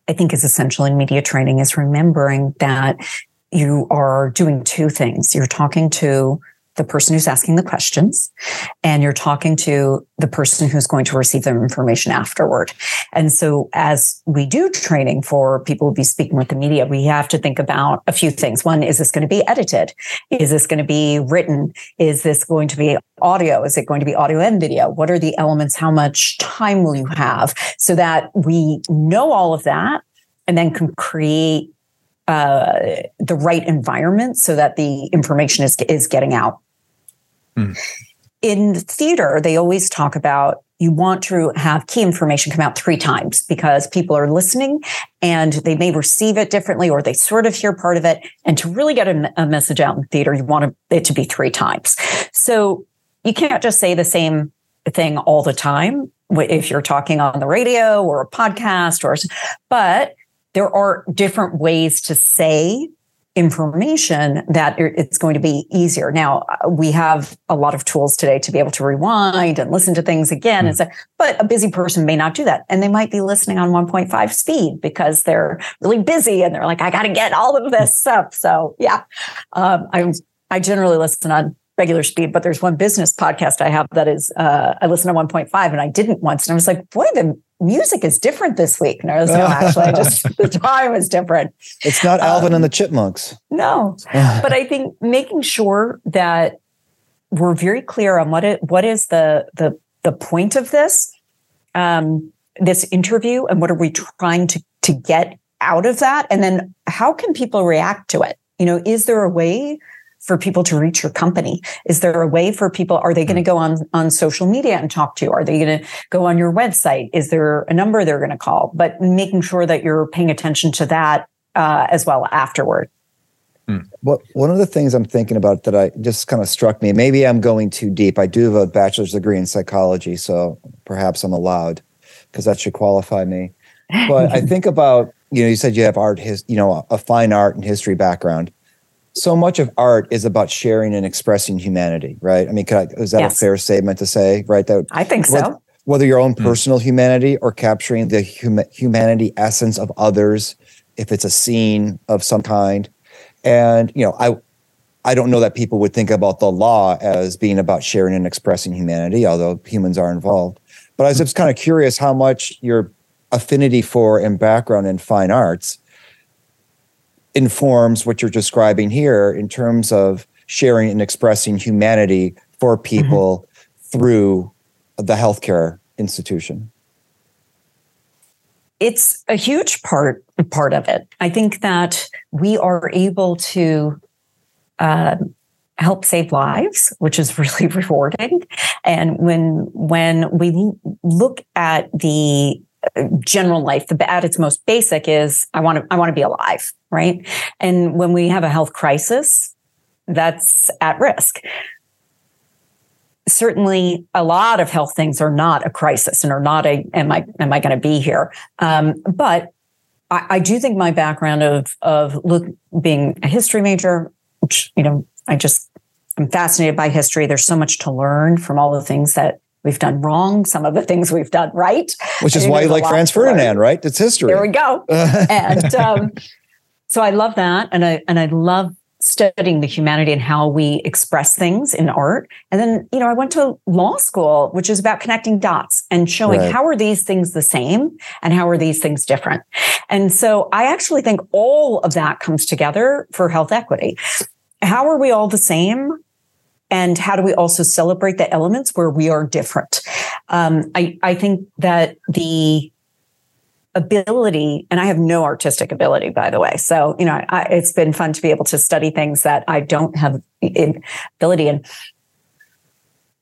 I think is essential in media training is remembering that you are doing two things. You're talking to the person who's asking the questions and you're talking to the person who's going to receive the information afterward. And so as we do training for people who be speaking with the media, we have to think about a few things. One, is this going to be edited? Is this going to be written? Is this going to be audio? Is it going to be audio and video? What are the elements? How much time will you have? So that we know all of that and then can create uh, the right environment so that the information is is getting out. Mm. In theater, they always talk about you want to have key information come out three times because people are listening and they may receive it differently or they sort of hear part of it. And to really get a, a message out in theater, you want it to be three times. So you can't just say the same thing all the time if you're talking on the radio or a podcast or but there are different ways to say information that it's going to be easier. Now uh, we have a lot of tools today to be able to rewind and listen to things again mm. and say, but a busy person may not do that. And they might be listening on 1.5 speed because they're really busy and they're like, I got to get all of this stuff. So yeah, um, I, I generally listen on regular speed, but there's one business podcast I have that is, uh, I listen to 1.5 and I didn't once. And I was like, boy, the music is different this week. And I was, no, actually, I just, the time is different. It's not Alvin um, and the Chipmunks. No, but I think making sure that we're very clear on what it, what is the, the, the point of this, um, this interview and what are we trying to, to get out of that? And then how can people react to it? You know, is there a way for people to reach your company? Is there a way for people? Are they going to hmm. go on, on social media and talk to you? Are they going to go on your website? Is there a number they're going to call? But making sure that you're paying attention to that uh, as well afterward. Hmm. Well, one of the things I'm thinking about that I just kind of struck me, maybe I'm going too deep. I do have a bachelor's degree in psychology, so perhaps I'm allowed because that should qualify me. But I think about, you know, you said you have art, his, you know, a fine art and history background so much of art is about sharing and expressing humanity, right? I mean, I, is that yes. a fair statement to say, right? That I think so. Whether, whether your own mm. personal humanity or capturing the hum- humanity essence of others, if it's a scene of some kind, and you know, I I don't know that people would think about the law as being about sharing and expressing humanity, although humans are involved. But I was just kind of curious how much your affinity for and background in fine arts informs what you're describing here in terms of sharing and expressing humanity for mm-hmm. people mm-hmm. through the healthcare institution it's a huge part part of it i think that we are able to uh, help save lives which is really rewarding and when when we look at the general life the at its most basic is i want to i want to be alive right? And when we have a health crisis that's at risk. Certainly a lot of health things are not a crisis and are not a am i am i going to be here? Um, but I, I, do think my background of of look being a history major which you know i just i'm fascinated by history. There's so much to learn from all the things that we've done wrong, some of the things we've done right. Which is why you like Franz Ferdinand, right? It's history. There we go. and um, so I love that, and I and I love studying the humanity and how we express things in art. And then, you know, I went to law school, which is about connecting dots and showing right. how are these things the same and how are these things different. And so I actually think all of that comes together for health equity. How are we all the same? And how do we also celebrate the elements where we are different um, I, I think that the ability and i have no artistic ability by the way so you know I, it's been fun to be able to study things that i don't have ability in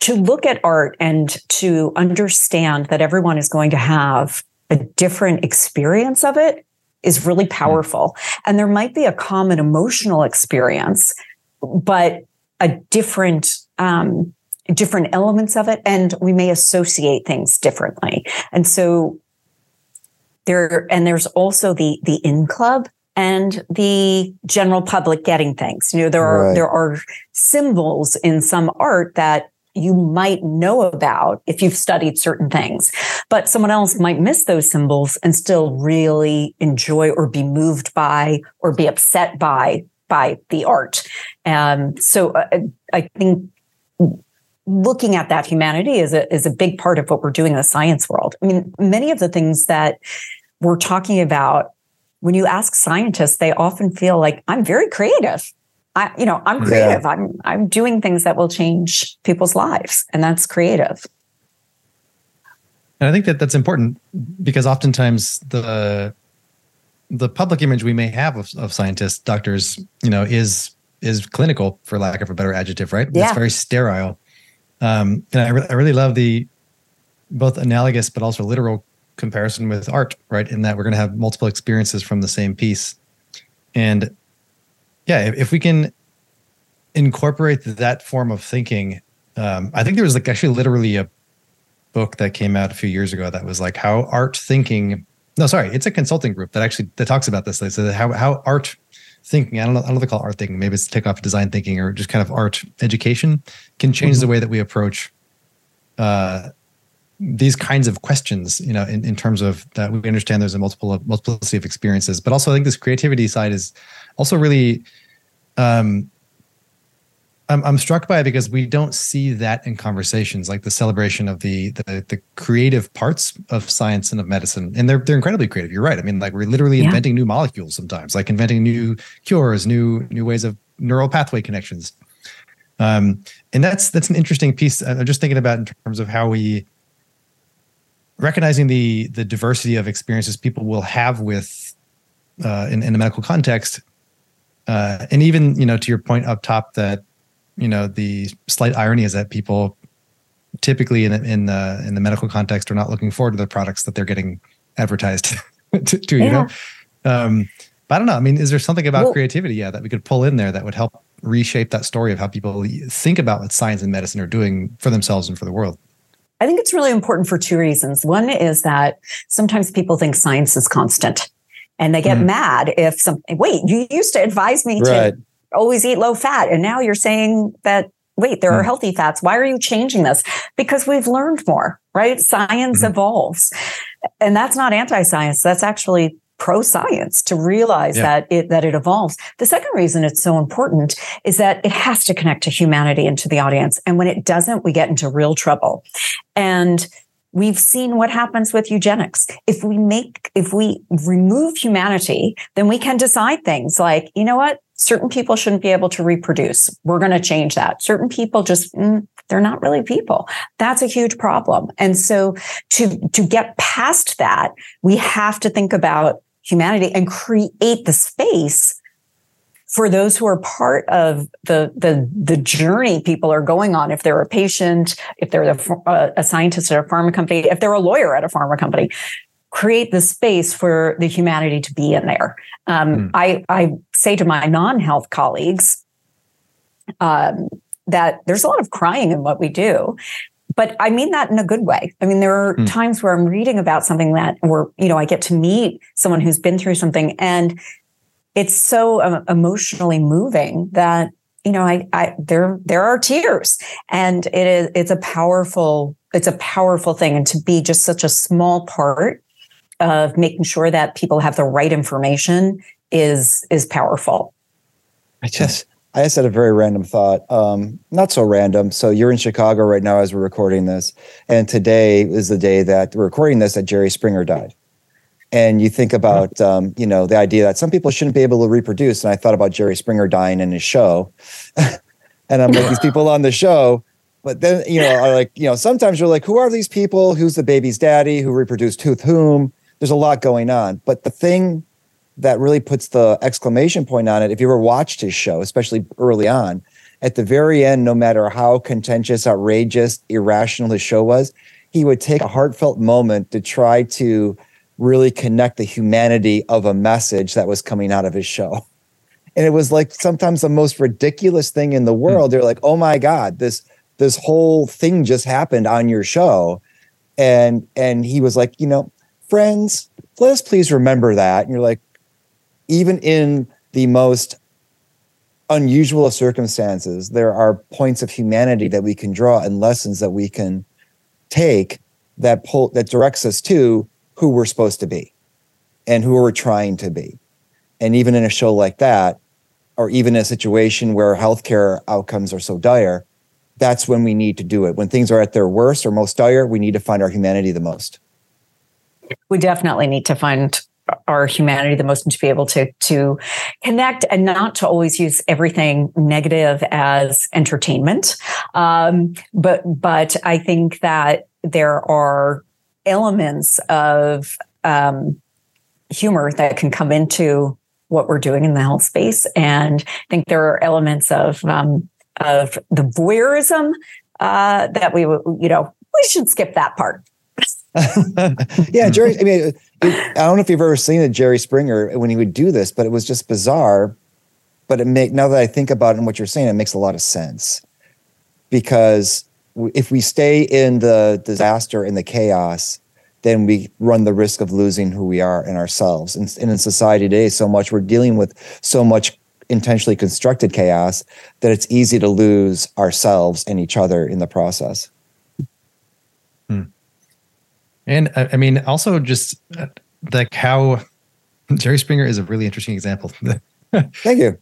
to look at art and to understand that everyone is going to have a different experience of it is really hmm. powerful. And there might be a common emotional experience, but a different, um, different elements of it. And we may associate things differently. And so there, and there's also the, the in club and the general public getting things. You know, there are, right. there are symbols in some art that you might know about if you've studied certain things, but someone else might miss those symbols and still really enjoy or be moved by or be upset by by the art. Um, so uh, I think looking at that humanity is a is a big part of what we're doing in the science world. I mean, many of the things that we're talking about when you ask scientists, they often feel like I'm very creative. I, you know, I'm creative. Yeah. I'm I'm doing things that will change people's lives, and that's creative. And I think that that's important because oftentimes the the public image we may have of, of scientists, doctors, you know, is is clinical, for lack of a better adjective, right? Yeah. It's very sterile. Um, and I, re- I really love the both analogous but also literal comparison with art, right? In that we're going to have multiple experiences from the same piece. And yeah, if, if we can incorporate that form of thinking, um, I think there was like actually literally a book that came out a few years ago that was like how art thinking. No, sorry, it's a consulting group that actually that talks about this. They said how how art thinking. I don't know. I don't know they call art thinking. Maybe it's take off design thinking or just kind of art education can change mm-hmm. the way that we approach uh, these kinds of questions. You know, in, in terms of that we understand there's a multiple of multiplicity of experiences, but also I think this creativity side is also really um, I'm, I'm struck by it because we don't see that in conversations like the celebration of the, the the creative parts of science and of medicine. And they're they're incredibly creative. You're right. I mean like we're literally yeah. inventing new molecules sometimes like inventing new cures new new ways of neural pathway connections. Um, and that's that's an interesting piece. I'm just thinking about in terms of how we recognizing the the diversity of experiences people will have with uh, in, in a medical context uh, and even you know to your point up top that you know the slight irony is that people typically in in the in the medical context are not looking forward to the products that they're getting advertised to, to yeah. you know um, but i don't know i mean is there something about well, creativity yeah that we could pull in there that would help reshape that story of how people think about what science and medicine are doing for themselves and for the world I think it's really important for two reasons. One is that sometimes people think science is constant and they get mm. mad if something, wait, you used to advise me right. to always eat low fat. And now you're saying that, wait, there are healthy fats. Why are you changing this? Because we've learned more, right? Science mm-hmm. evolves. And that's not anti science. That's actually pro science to realize yeah. that it that it evolves. The second reason it's so important is that it has to connect to humanity and to the audience. And when it doesn't, we get into real trouble. And We've seen what happens with eugenics. If we make, if we remove humanity, then we can decide things like, you know what? Certain people shouldn't be able to reproduce. We're going to change that. Certain people just, mm, they're not really people. That's a huge problem. And so to, to get past that, we have to think about humanity and create the space for those who are part of the, the, the journey people are going on, if they're a patient, if they're a, a scientist at a pharma company, if they're a lawyer at a pharma company, create the space for the humanity to be in there. Um, mm. I, I say to my non-health colleagues um, that there's a lot of crying in what we do, but I mean that in a good way. I mean, there are mm. times where I'm reading about something that, or you know, I get to meet someone who's been through something, and it's so um, emotionally moving that you know I, I there there are tears and it is it's a powerful it's a powerful thing and to be just such a small part of making sure that people have the right information is is powerful. I just i just had a very random thought. Um not so random. So you're in chicago right now as we're recording this and today is the day that we're recording this that jerry springer died. And you think about um, you know the idea that some people shouldn't be able to reproduce and i thought about jerry springer dying in his show. And i'm like these people on the show. But then you know are like you know sometimes you're like who are these people? Who's the baby's daddy? Who reproduced with whom there's a lot going on but the thing that really puts the exclamation point on it if you ever watched his show especially early on at the very end, no matter how contentious, outrageous, irrational his show was, he would take a heartfelt moment to try to really connect the humanity of a message that was coming out of his show. And it was like sometimes the most ridiculous thing in the world. They're like, "Oh my god, this this whole thing just happened on your show." And and he was like, "You know, friends, let us please remember that." And you're like, even in the most unusual of circumstances, there are points of humanity that we can draw and lessons that we can take that pull that directs us to who we're supposed to be and who we're trying to be. And even in a show like that, or even a situation where healthcare outcomes are so dire, that's when we need to do it. When things are at their worst or most dire, we need to find our humanity the most. We definitely need to find our humanity the most and to be able to to connect and not to always use everything negative as entertainment. Um, but but i think that there are elements of um, humor that can come into what we're doing in the health space. And i think there are elements of um, of the voyeurism uh, that we you know we should skip that part yeah, Jerry. I mean, I don't know if you've ever seen a Jerry Springer when he would do this, but it was just bizarre. But it make now that I think about it and what you're saying, it makes a lot of sense because if we stay in the disaster and the chaos, then we run the risk of losing who we are and ourselves. And, and in society today, so much we're dealing with so much intentionally constructed chaos that it's easy to lose ourselves and each other in the process. Hmm. And uh, I mean, also just uh, like how Jerry Springer is a really interesting example. Thank you.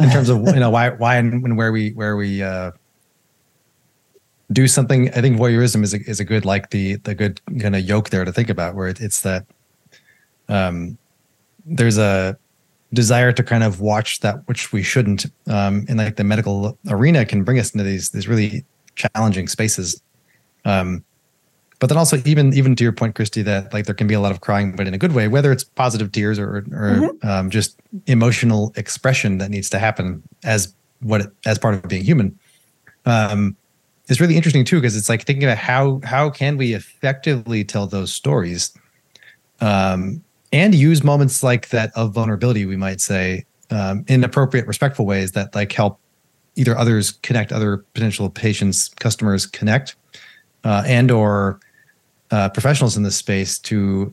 in terms of you know why why and where we where we uh, do something. I think voyeurism is a, is a good like the the good kind of yoke there to think about where it, it's that um there's a desire to kind of watch that which we shouldn't um in like the medical arena can bring us into these these really challenging spaces um but then also even even to your point Kristie that like there can be a lot of crying but in a good way whether it's positive tears or or mm-hmm. um, just emotional expression that needs to happen as what it, as part of being human um is really interesting too because it's like thinking about how how can we effectively tell those stories um and use moments like that of vulnerability we might say um, in appropriate respectful ways that like help either others connect other potential patients customers connect uh, and or uh, professionals in this space to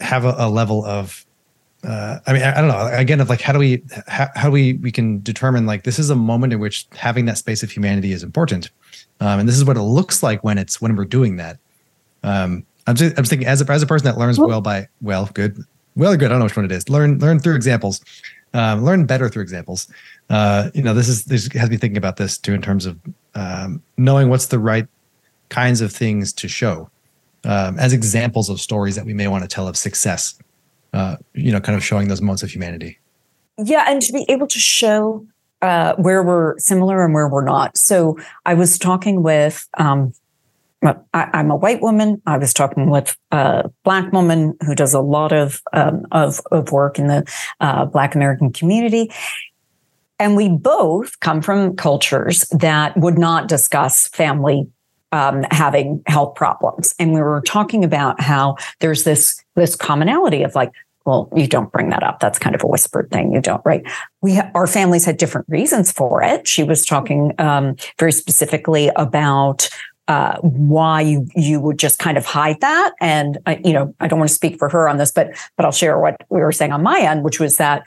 have a, a level of uh, I mean, I, I, don't know. Again, of like, how do we, how, how do we, we can determine like this is a moment in which having that space of humanity is important, um, and this is what it looks like when it's when we're doing that. Um, I'm just, I'm thinking as a as a person that learns well by well, good, well or good. I don't know which one it is. Learn learn through examples, um, learn better through examples. Uh, you know, this is this has me thinking about this too in terms of um, knowing what's the right kinds of things to show um, as examples of stories that we may want to tell of success. Uh, you know, kind of showing those moments of humanity. Yeah, and to be able to show uh, where we're similar and where we're not. So I was talking with. Um, I, am a white woman. I was talking with a black woman who does a lot of um, of, of work in the uh, Black American community, and we both come from cultures that would not discuss family um, having health problems. And we were talking about how there's this this commonality of like, well, you don't bring that up. That's kind of a whispered thing. You don't, right? We ha- our families had different reasons for it. She was talking um, very specifically about uh, why you you would just kind of hide that. And I, you know, I don't want to speak for her on this, but but I'll share what we were saying on my end, which was that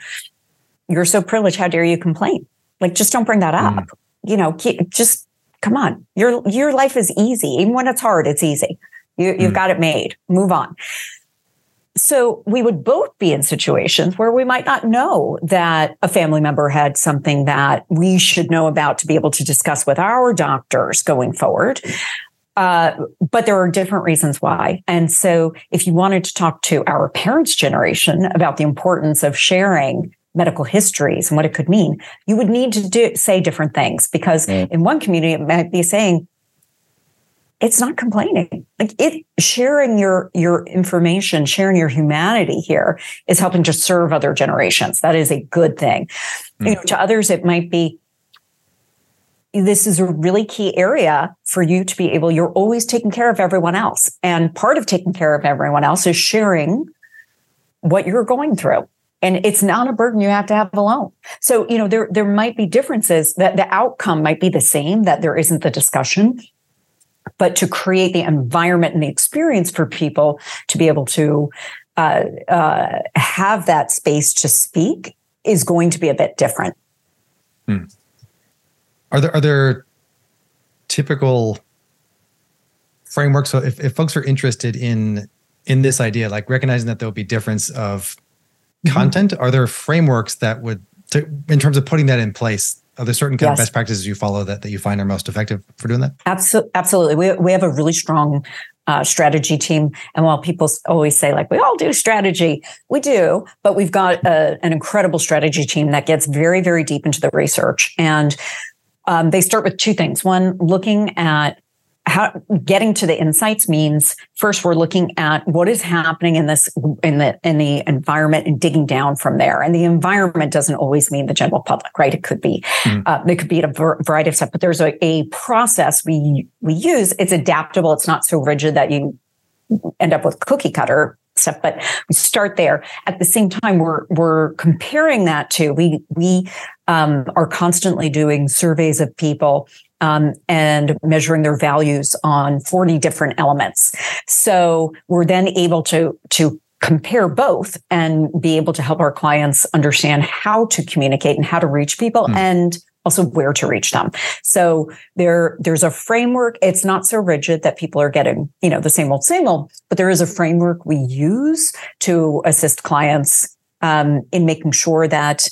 you're so privileged. How dare you complain? Like, just don't bring that up. Mm. You know, just come on, your your life is easy. Even when it's hard, it's easy. You, you've mm. got it made. Move on. So we would both be in situations where we might not know that a family member had something that we should know about to be able to discuss with our doctors going forward. Uh, but there are different reasons why. And so if you wanted to talk to our parents' generation about the importance of sharing medical histories and what it could mean, you would need to do, say different things because mm. in one community, it might be saying, it's not complaining. Like it sharing your your information, sharing your humanity here is helping to serve other generations. That is a good thing. Mm. You know, to others, it might be this is a really key area for you to be able, you're always taking care of everyone else. And part of taking care of everyone else is sharing what you're going through. And it's not a burden you have to have alone. So, you know, there, there might be differences that the outcome might be the same, that there isn't the discussion, but to create the environment and the experience for people to be able to uh, uh, have that space to speak is going to be a bit different. Hmm. Are there are there typical frameworks? So if, if folks are interested in in this idea, like recognizing that there'll be difference of mm-hmm. content, are there frameworks that would to, in terms of putting that in place? Are there certain kind yes. of best practices you follow that, that you find are most effective for doing that? Absolutely. Absolutely. We, we have a really strong uh, strategy team. And while people always say, like, we all do strategy, we do, but we've got a, an incredible strategy team that gets very, very deep into the research. And um, they start with two things. One, looking at how getting to the insights means first we're looking at what is happening in this in the in the environment and digging down from there. And the environment doesn't always mean the general public right? It could be mm. uh, it could be a variety of stuff but there's a, a process we we use. It's adaptable. It's not so rigid that you end up with cookie cutter stuff but we start there. At the same time we're we're comparing that to we we um, are constantly doing surveys of people um, and measuring their values on 40 different elements. So we're then able to, to compare both and be able to help our clients understand how to communicate and how to reach people mm. and also where to reach them. So there, there's a framework. It's not so rigid that people are getting, you know, the same old, same old, but there is a framework we use to assist clients um, in making sure that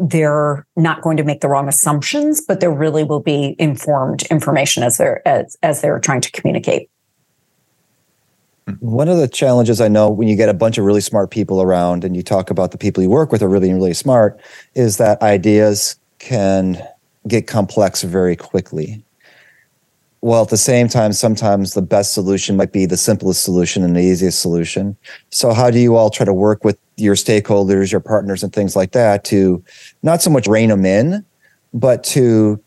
they're not going to make the wrong assumptions, but there really will be informed information as they're as, as they're trying to communicate. Mm-hmm. One of the challenges I know when you get a bunch of really smart people around and you talk about the people you work with are really, really smart is that ideas can get complex very quickly. Well, at the same time, sometimes the best solution might be the simplest solution and the easiest solution. So, how do you all try to work with your stakeholders, your partners, and things like that to not so much rein them in, but to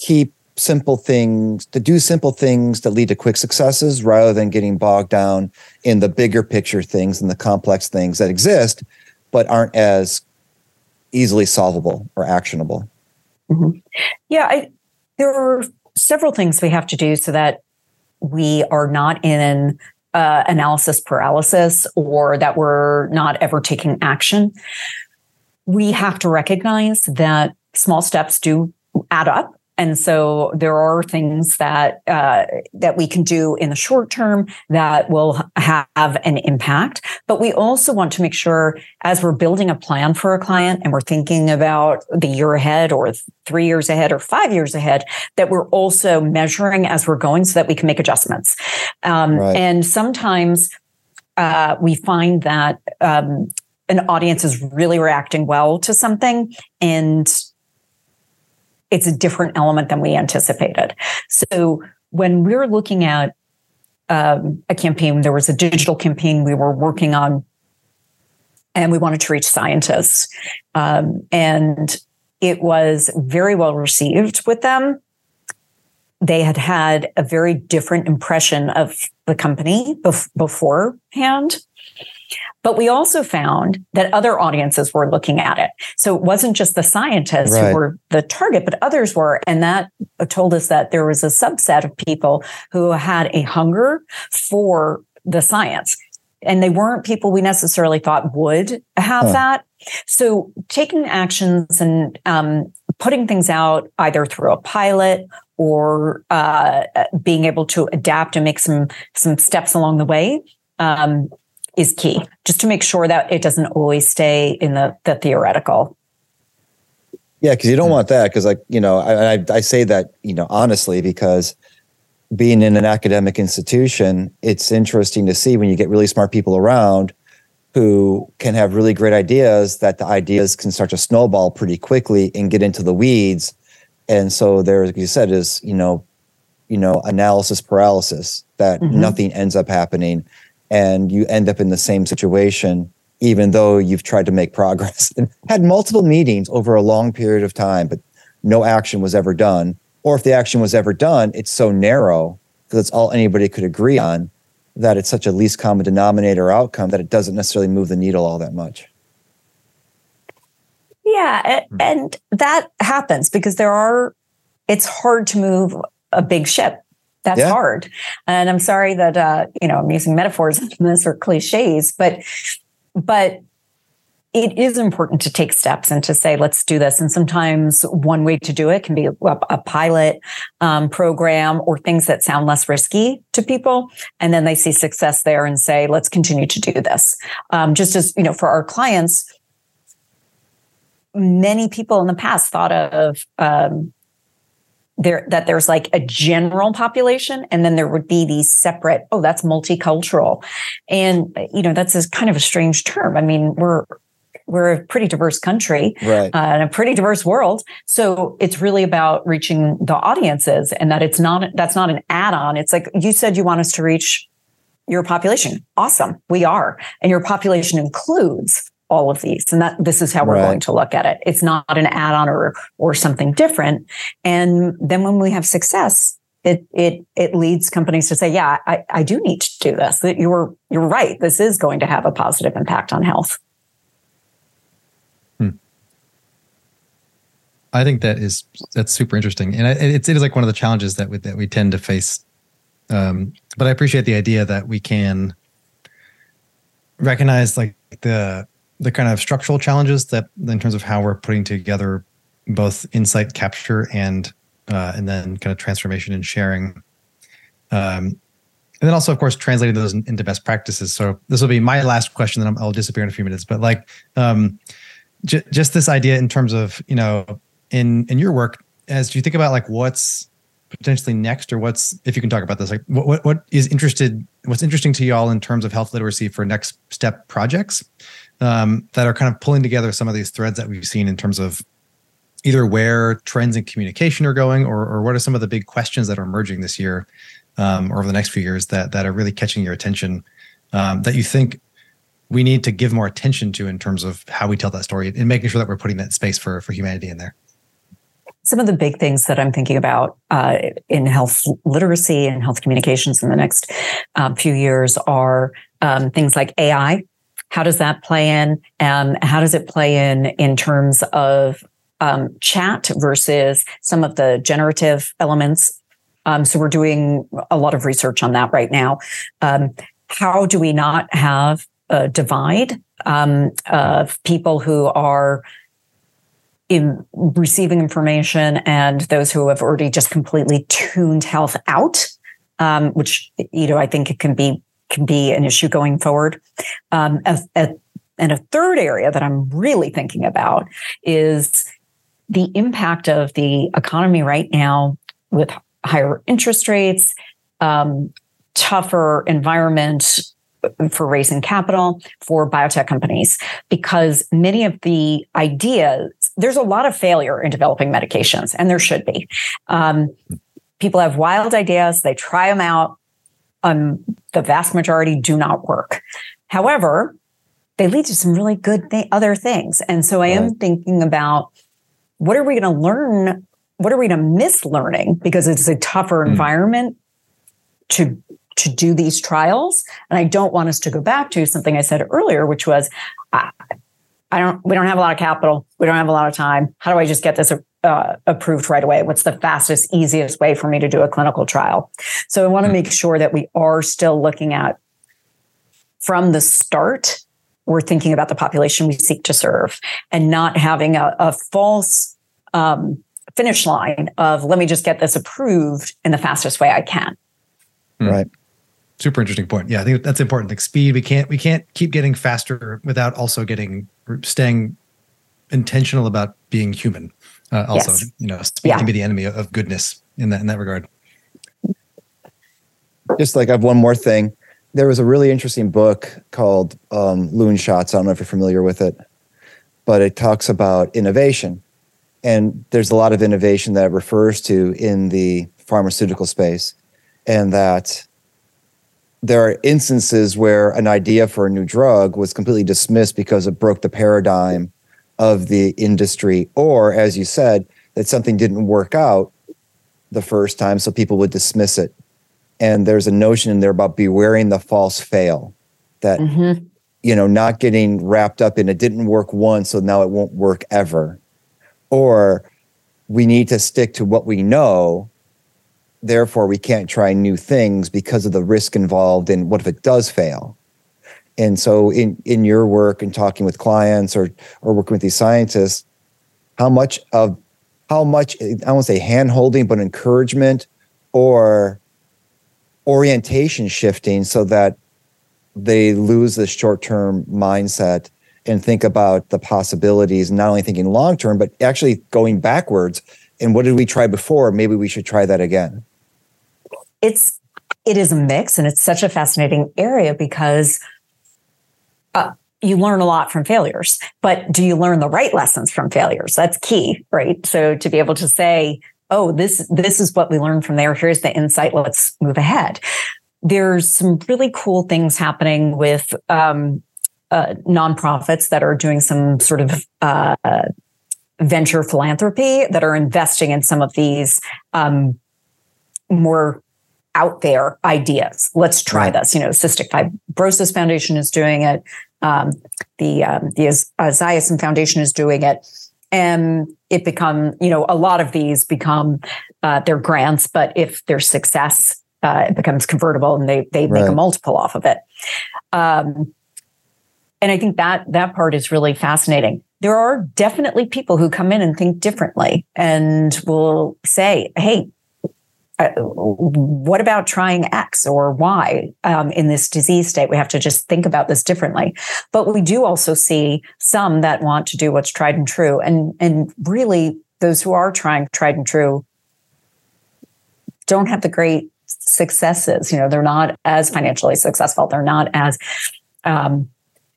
keep simple things, to do simple things that lead to quick successes rather than getting bogged down in the bigger picture things and the complex things that exist, but aren't as easily solvable or actionable. Mm-hmm. Yeah, I, there are several things we have to do so that we are not in uh, analysis paralysis or that we're not ever taking action. We have to recognize that small steps do add up and so there are things that uh, that we can do in the short term that will have an impact. But we also want to make sure, as we're building a plan for a client and we're thinking about the year ahead, or three years ahead, or five years ahead, that we're also measuring as we're going, so that we can make adjustments. Um, right. And sometimes uh, we find that. Um, an audience is really reacting well to something and it's a different element than we anticipated. So when we're looking at um, a campaign, there was a digital campaign we were working on, and we wanted to reach scientists. Um, and it was very well received with them. They had had a very different impression of the company bef- beforehand. But we also found that other audiences were looking at it. So it wasn't just the scientists right. who were the target, but others were. And that told us that there was a subset of people who had a hunger for the science. And they weren't people we necessarily thought would have huh. that. So taking actions and um, putting things out either through a pilot or uh, being able to adapt and make some some steps along the way um, is key just to make sure that it doesn't always stay in the, the theoretical. Yeah, because you don't want that. Because, like, you know, I, I, I say that, you know, honestly, because being in an academic institution, it's interesting to see when you get really smart people around who can have really great ideas that the ideas can start to snowball pretty quickly and get into the weeds. And so there, like you said, is, you know, you know, analysis paralysis that mm-hmm. nothing ends up happening and you end up in the same situation even though you've tried to make progress and had multiple meetings over a long period of time but no action was ever done or if the action was ever done, it's so narrow because it's all anybody could agree on that it's such a least common denominator outcome that it doesn't necessarily move the needle all that much. Yeah, and that happens because there are it's hard to move a big ship. That's yeah. hard. And I'm sorry that uh, you know, I'm using metaphors in this or cliches, but but it is important to take steps and to say, let's do this. And sometimes one way to do it can be a, a pilot um, program or things that sound less risky to people. And then they see success there and say, let's continue to do this. Um, just as, you know, for our clients, many people in the past thought of, um, there that there's like a general population and then there would be these separate oh that's multicultural and you know that's a kind of a strange term i mean we're we're a pretty diverse country right. uh, and a pretty diverse world. So it's really about reaching the audiences and that it's not, that's not an add on. It's like you said, you want us to reach your population. Awesome. We are. And your population includes all of these. And that this is how we're right. going to look at it. It's not an add on or, or something different. And then when we have success, it it it leads companies to say, yeah, I, I do need to do this. That you're you're right. This is going to have a positive impact on health. I think that is that's super interesting, and it's it is like one of the challenges that we, that we tend to face. Um, but I appreciate the idea that we can recognize like the the kind of structural challenges that in terms of how we're putting together both insight capture and uh, and then kind of transformation and sharing. Um, and then also, of course, translating those into best practices. So this will be my last question. Then I'll disappear in a few minutes. But like, um, j- just this idea in terms of you know in in your work as you think about like what's potentially next or what's if you can talk about this like what what, what is interested what's interesting to y'all in terms of health literacy for next step projects um, that are kind of pulling together some of these threads that we've seen in terms of either where trends in communication are going or, or what are some of the big questions that are emerging this year um, or over the next few years that that are really catching your attention um, that you think we need to give more attention to in terms of how we tell that story and making sure that we're putting that space for for humanity in there some of the big things that I'm thinking about uh, in health literacy and health communications in the next um, few years are um, things like AI. How does that play in? And um, how does it play in in terms of um, chat versus some of the generative elements? Um, so we're doing a lot of research on that right now. Um, how do we not have a divide of people who are in receiving information and those who have already just completely tuned health out, um, which you know I think it can be can be an issue going forward. Um, a, a, and a third area that I'm really thinking about is the impact of the economy right now with higher interest rates, um, tougher environment for raising capital for biotech companies because many of the ideas there's a lot of failure in developing medications and there should be um, people have wild ideas they try them out um, the vast majority do not work however they lead to some really good th- other things and so i am thinking about what are we going to learn what are we going to miss learning because it's a tougher mm. environment to to do these trials. And I don't want us to go back to something I said earlier, which was, I, I don't, we don't have a lot of capital. We don't have a lot of time. How do I just get this uh, approved right away? What's the fastest, easiest way for me to do a clinical trial? So I want to hmm. make sure that we are still looking at from the start, we're thinking about the population we seek to serve and not having a, a false um, finish line of let me just get this approved in the fastest way I can. Right super interesting point. Yeah, I think that's important. Like speed, we can't we can't keep getting faster without also getting staying intentional about being human. Uh, also, yes. you know, speed yeah. can be the enemy of goodness in that in that regard. Just like I have one more thing. There was a really interesting book called um, Loonshots. I don't know if you're familiar with it, but it talks about innovation. And there's a lot of innovation that it refers to in the pharmaceutical space, and that there are instances where an idea for a new drug was completely dismissed because it broke the paradigm of the industry, or as you said, that something didn't work out the first time, so people would dismiss it. And there's a notion in there about bewaring the false fail that, mm-hmm. you know, not getting wrapped up in it didn't work once, so now it won't work ever. Or we need to stick to what we know. Therefore, we can't try new things because of the risk involved in what if it does fail? And so in, in your work and talking with clients or or working with these scientists, how much of how much I won't say hand holding, but encouragement or orientation shifting so that they lose this short term mindset and think about the possibilities, not only thinking long term, but actually going backwards. And what did we try before? Maybe we should try that again. It's it is a mix, and it's such a fascinating area because uh, you learn a lot from failures, but do you learn the right lessons from failures? That's key, right? So to be able to say, oh, this, this is what we learned from there. Here's the insight. Let's move ahead. There's some really cool things happening with um, uh, nonprofits that are doing some sort of uh, venture philanthropy that are investing in some of these um, more out there ideas. Let's try right. this. You know, Cystic Fibrosis Foundation is doing it. Um, the um, the Esiason Foundation is doing it, and it become you know a lot of these become uh, their grants, but if their success, uh, it becomes convertible, and they they right. make a multiple off of it. Um, and I think that that part is really fascinating. There are definitely people who come in and think differently and will say, "Hey, uh, what about trying X or Y um, in this disease state? We have to just think about this differently. But we do also see some that want to do what's tried and true. And, and really, those who are trying tried and true don't have the great successes. You know, they're not as financially successful. They're not as, um,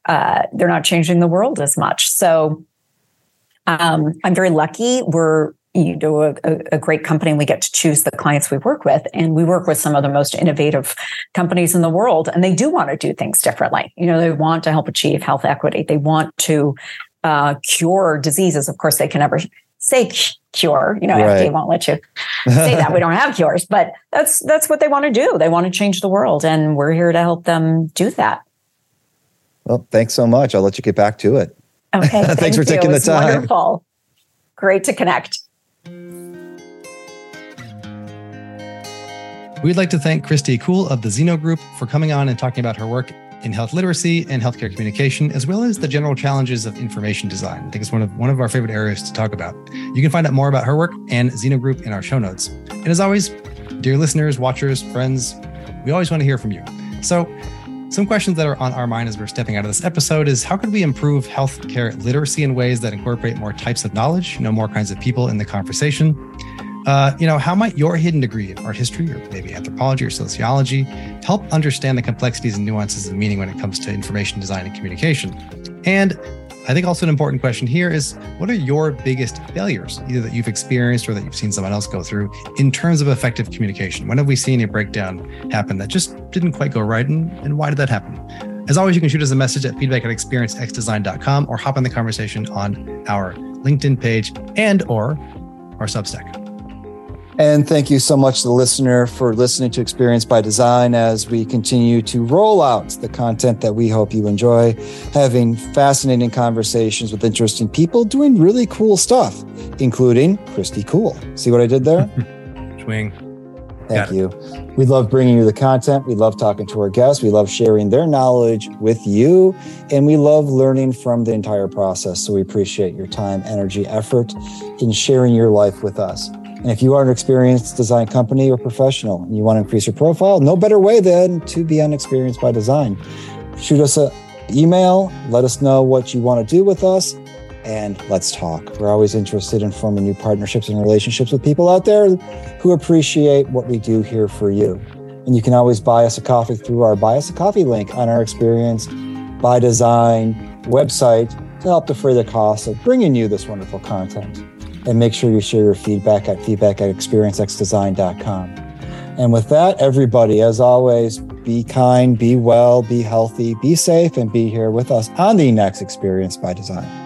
uh, they're not changing the world as much. So um, I'm very lucky. We're you know a, a, great company and we get to choose the clients we work with. And we work with some of the most innovative companies in the world and they do want to do things differently. You know they want to help achieve health equity. They want to uh, cure diseases. Of course they can never say cure you know right. fda won't let you say that. We don't have cures but that's that's what they want to do. They want to change the world and we're here to help them do that. Well thanks so much. I'll let you get back to it. Okay. Thanks thank for taking the time. wonderful. Great to connect We'd like to thank Kristie Kuhl of the Zeno Group for coming on and talking about her work in health literacy and healthcare communication, as well as the general challenges of information design. I think it's one of one of our favorite areas to talk about. You can find out more about her work and Zeno Group in our show notes. And as always, dear listeners, watchers, friends, we always want to hear from you. So some questions that are on our mind as we're stepping out of this episode is how could we improve healthcare literacy in ways that incorporate more types of knowledge, you know, more kinds of people in the conversation? Uh, you know, how might your hidden degree in art history or maybe anthropology or sociology help understand the complexities and nuances of meaning when it comes to information design and communication? And I think also an important question here is what are your biggest failures, either that you've experienced or that you've seen someone else go through in terms of effective communication? When have we seen a breakdown happen that just didn't quite go right? And, and why did that happen? As always, you can shoot us a message at feedback at experiencexdesign.com or hop on the conversation on our LinkedIn page and or our Substack. And thank you so much to the listener for listening to Experience by Design as we continue to roll out the content that we hope you enjoy, having fascinating conversations with interesting people doing really cool stuff, including Kristie Cool. See what I did there? Swing. Thank you. We love bringing you the content. We love talking to our guests. We love sharing their knowledge with you. And we love learning from the entire process. So we appreciate your time, energy, effort in sharing your life with us. And if you are an experienced design company or professional and you want to increase your profile, no better way than to be on Experience by Design. Shoot us an email, let us know what you want to do with us, and let's talk. We're always interested in forming new partnerships and relationships with people out there who appreciate what we do here for you. And you can always buy us a coffee through our Buy Us a Coffee link on our Experience by Design website to help defray the cost of bringing you this wonderful content and make sure you share your feedback at feedback at experiencexdesign.com. And with that, everybody, as always, be kind, be well, be healthy, be safe, and be here with us on the next Experience by Design.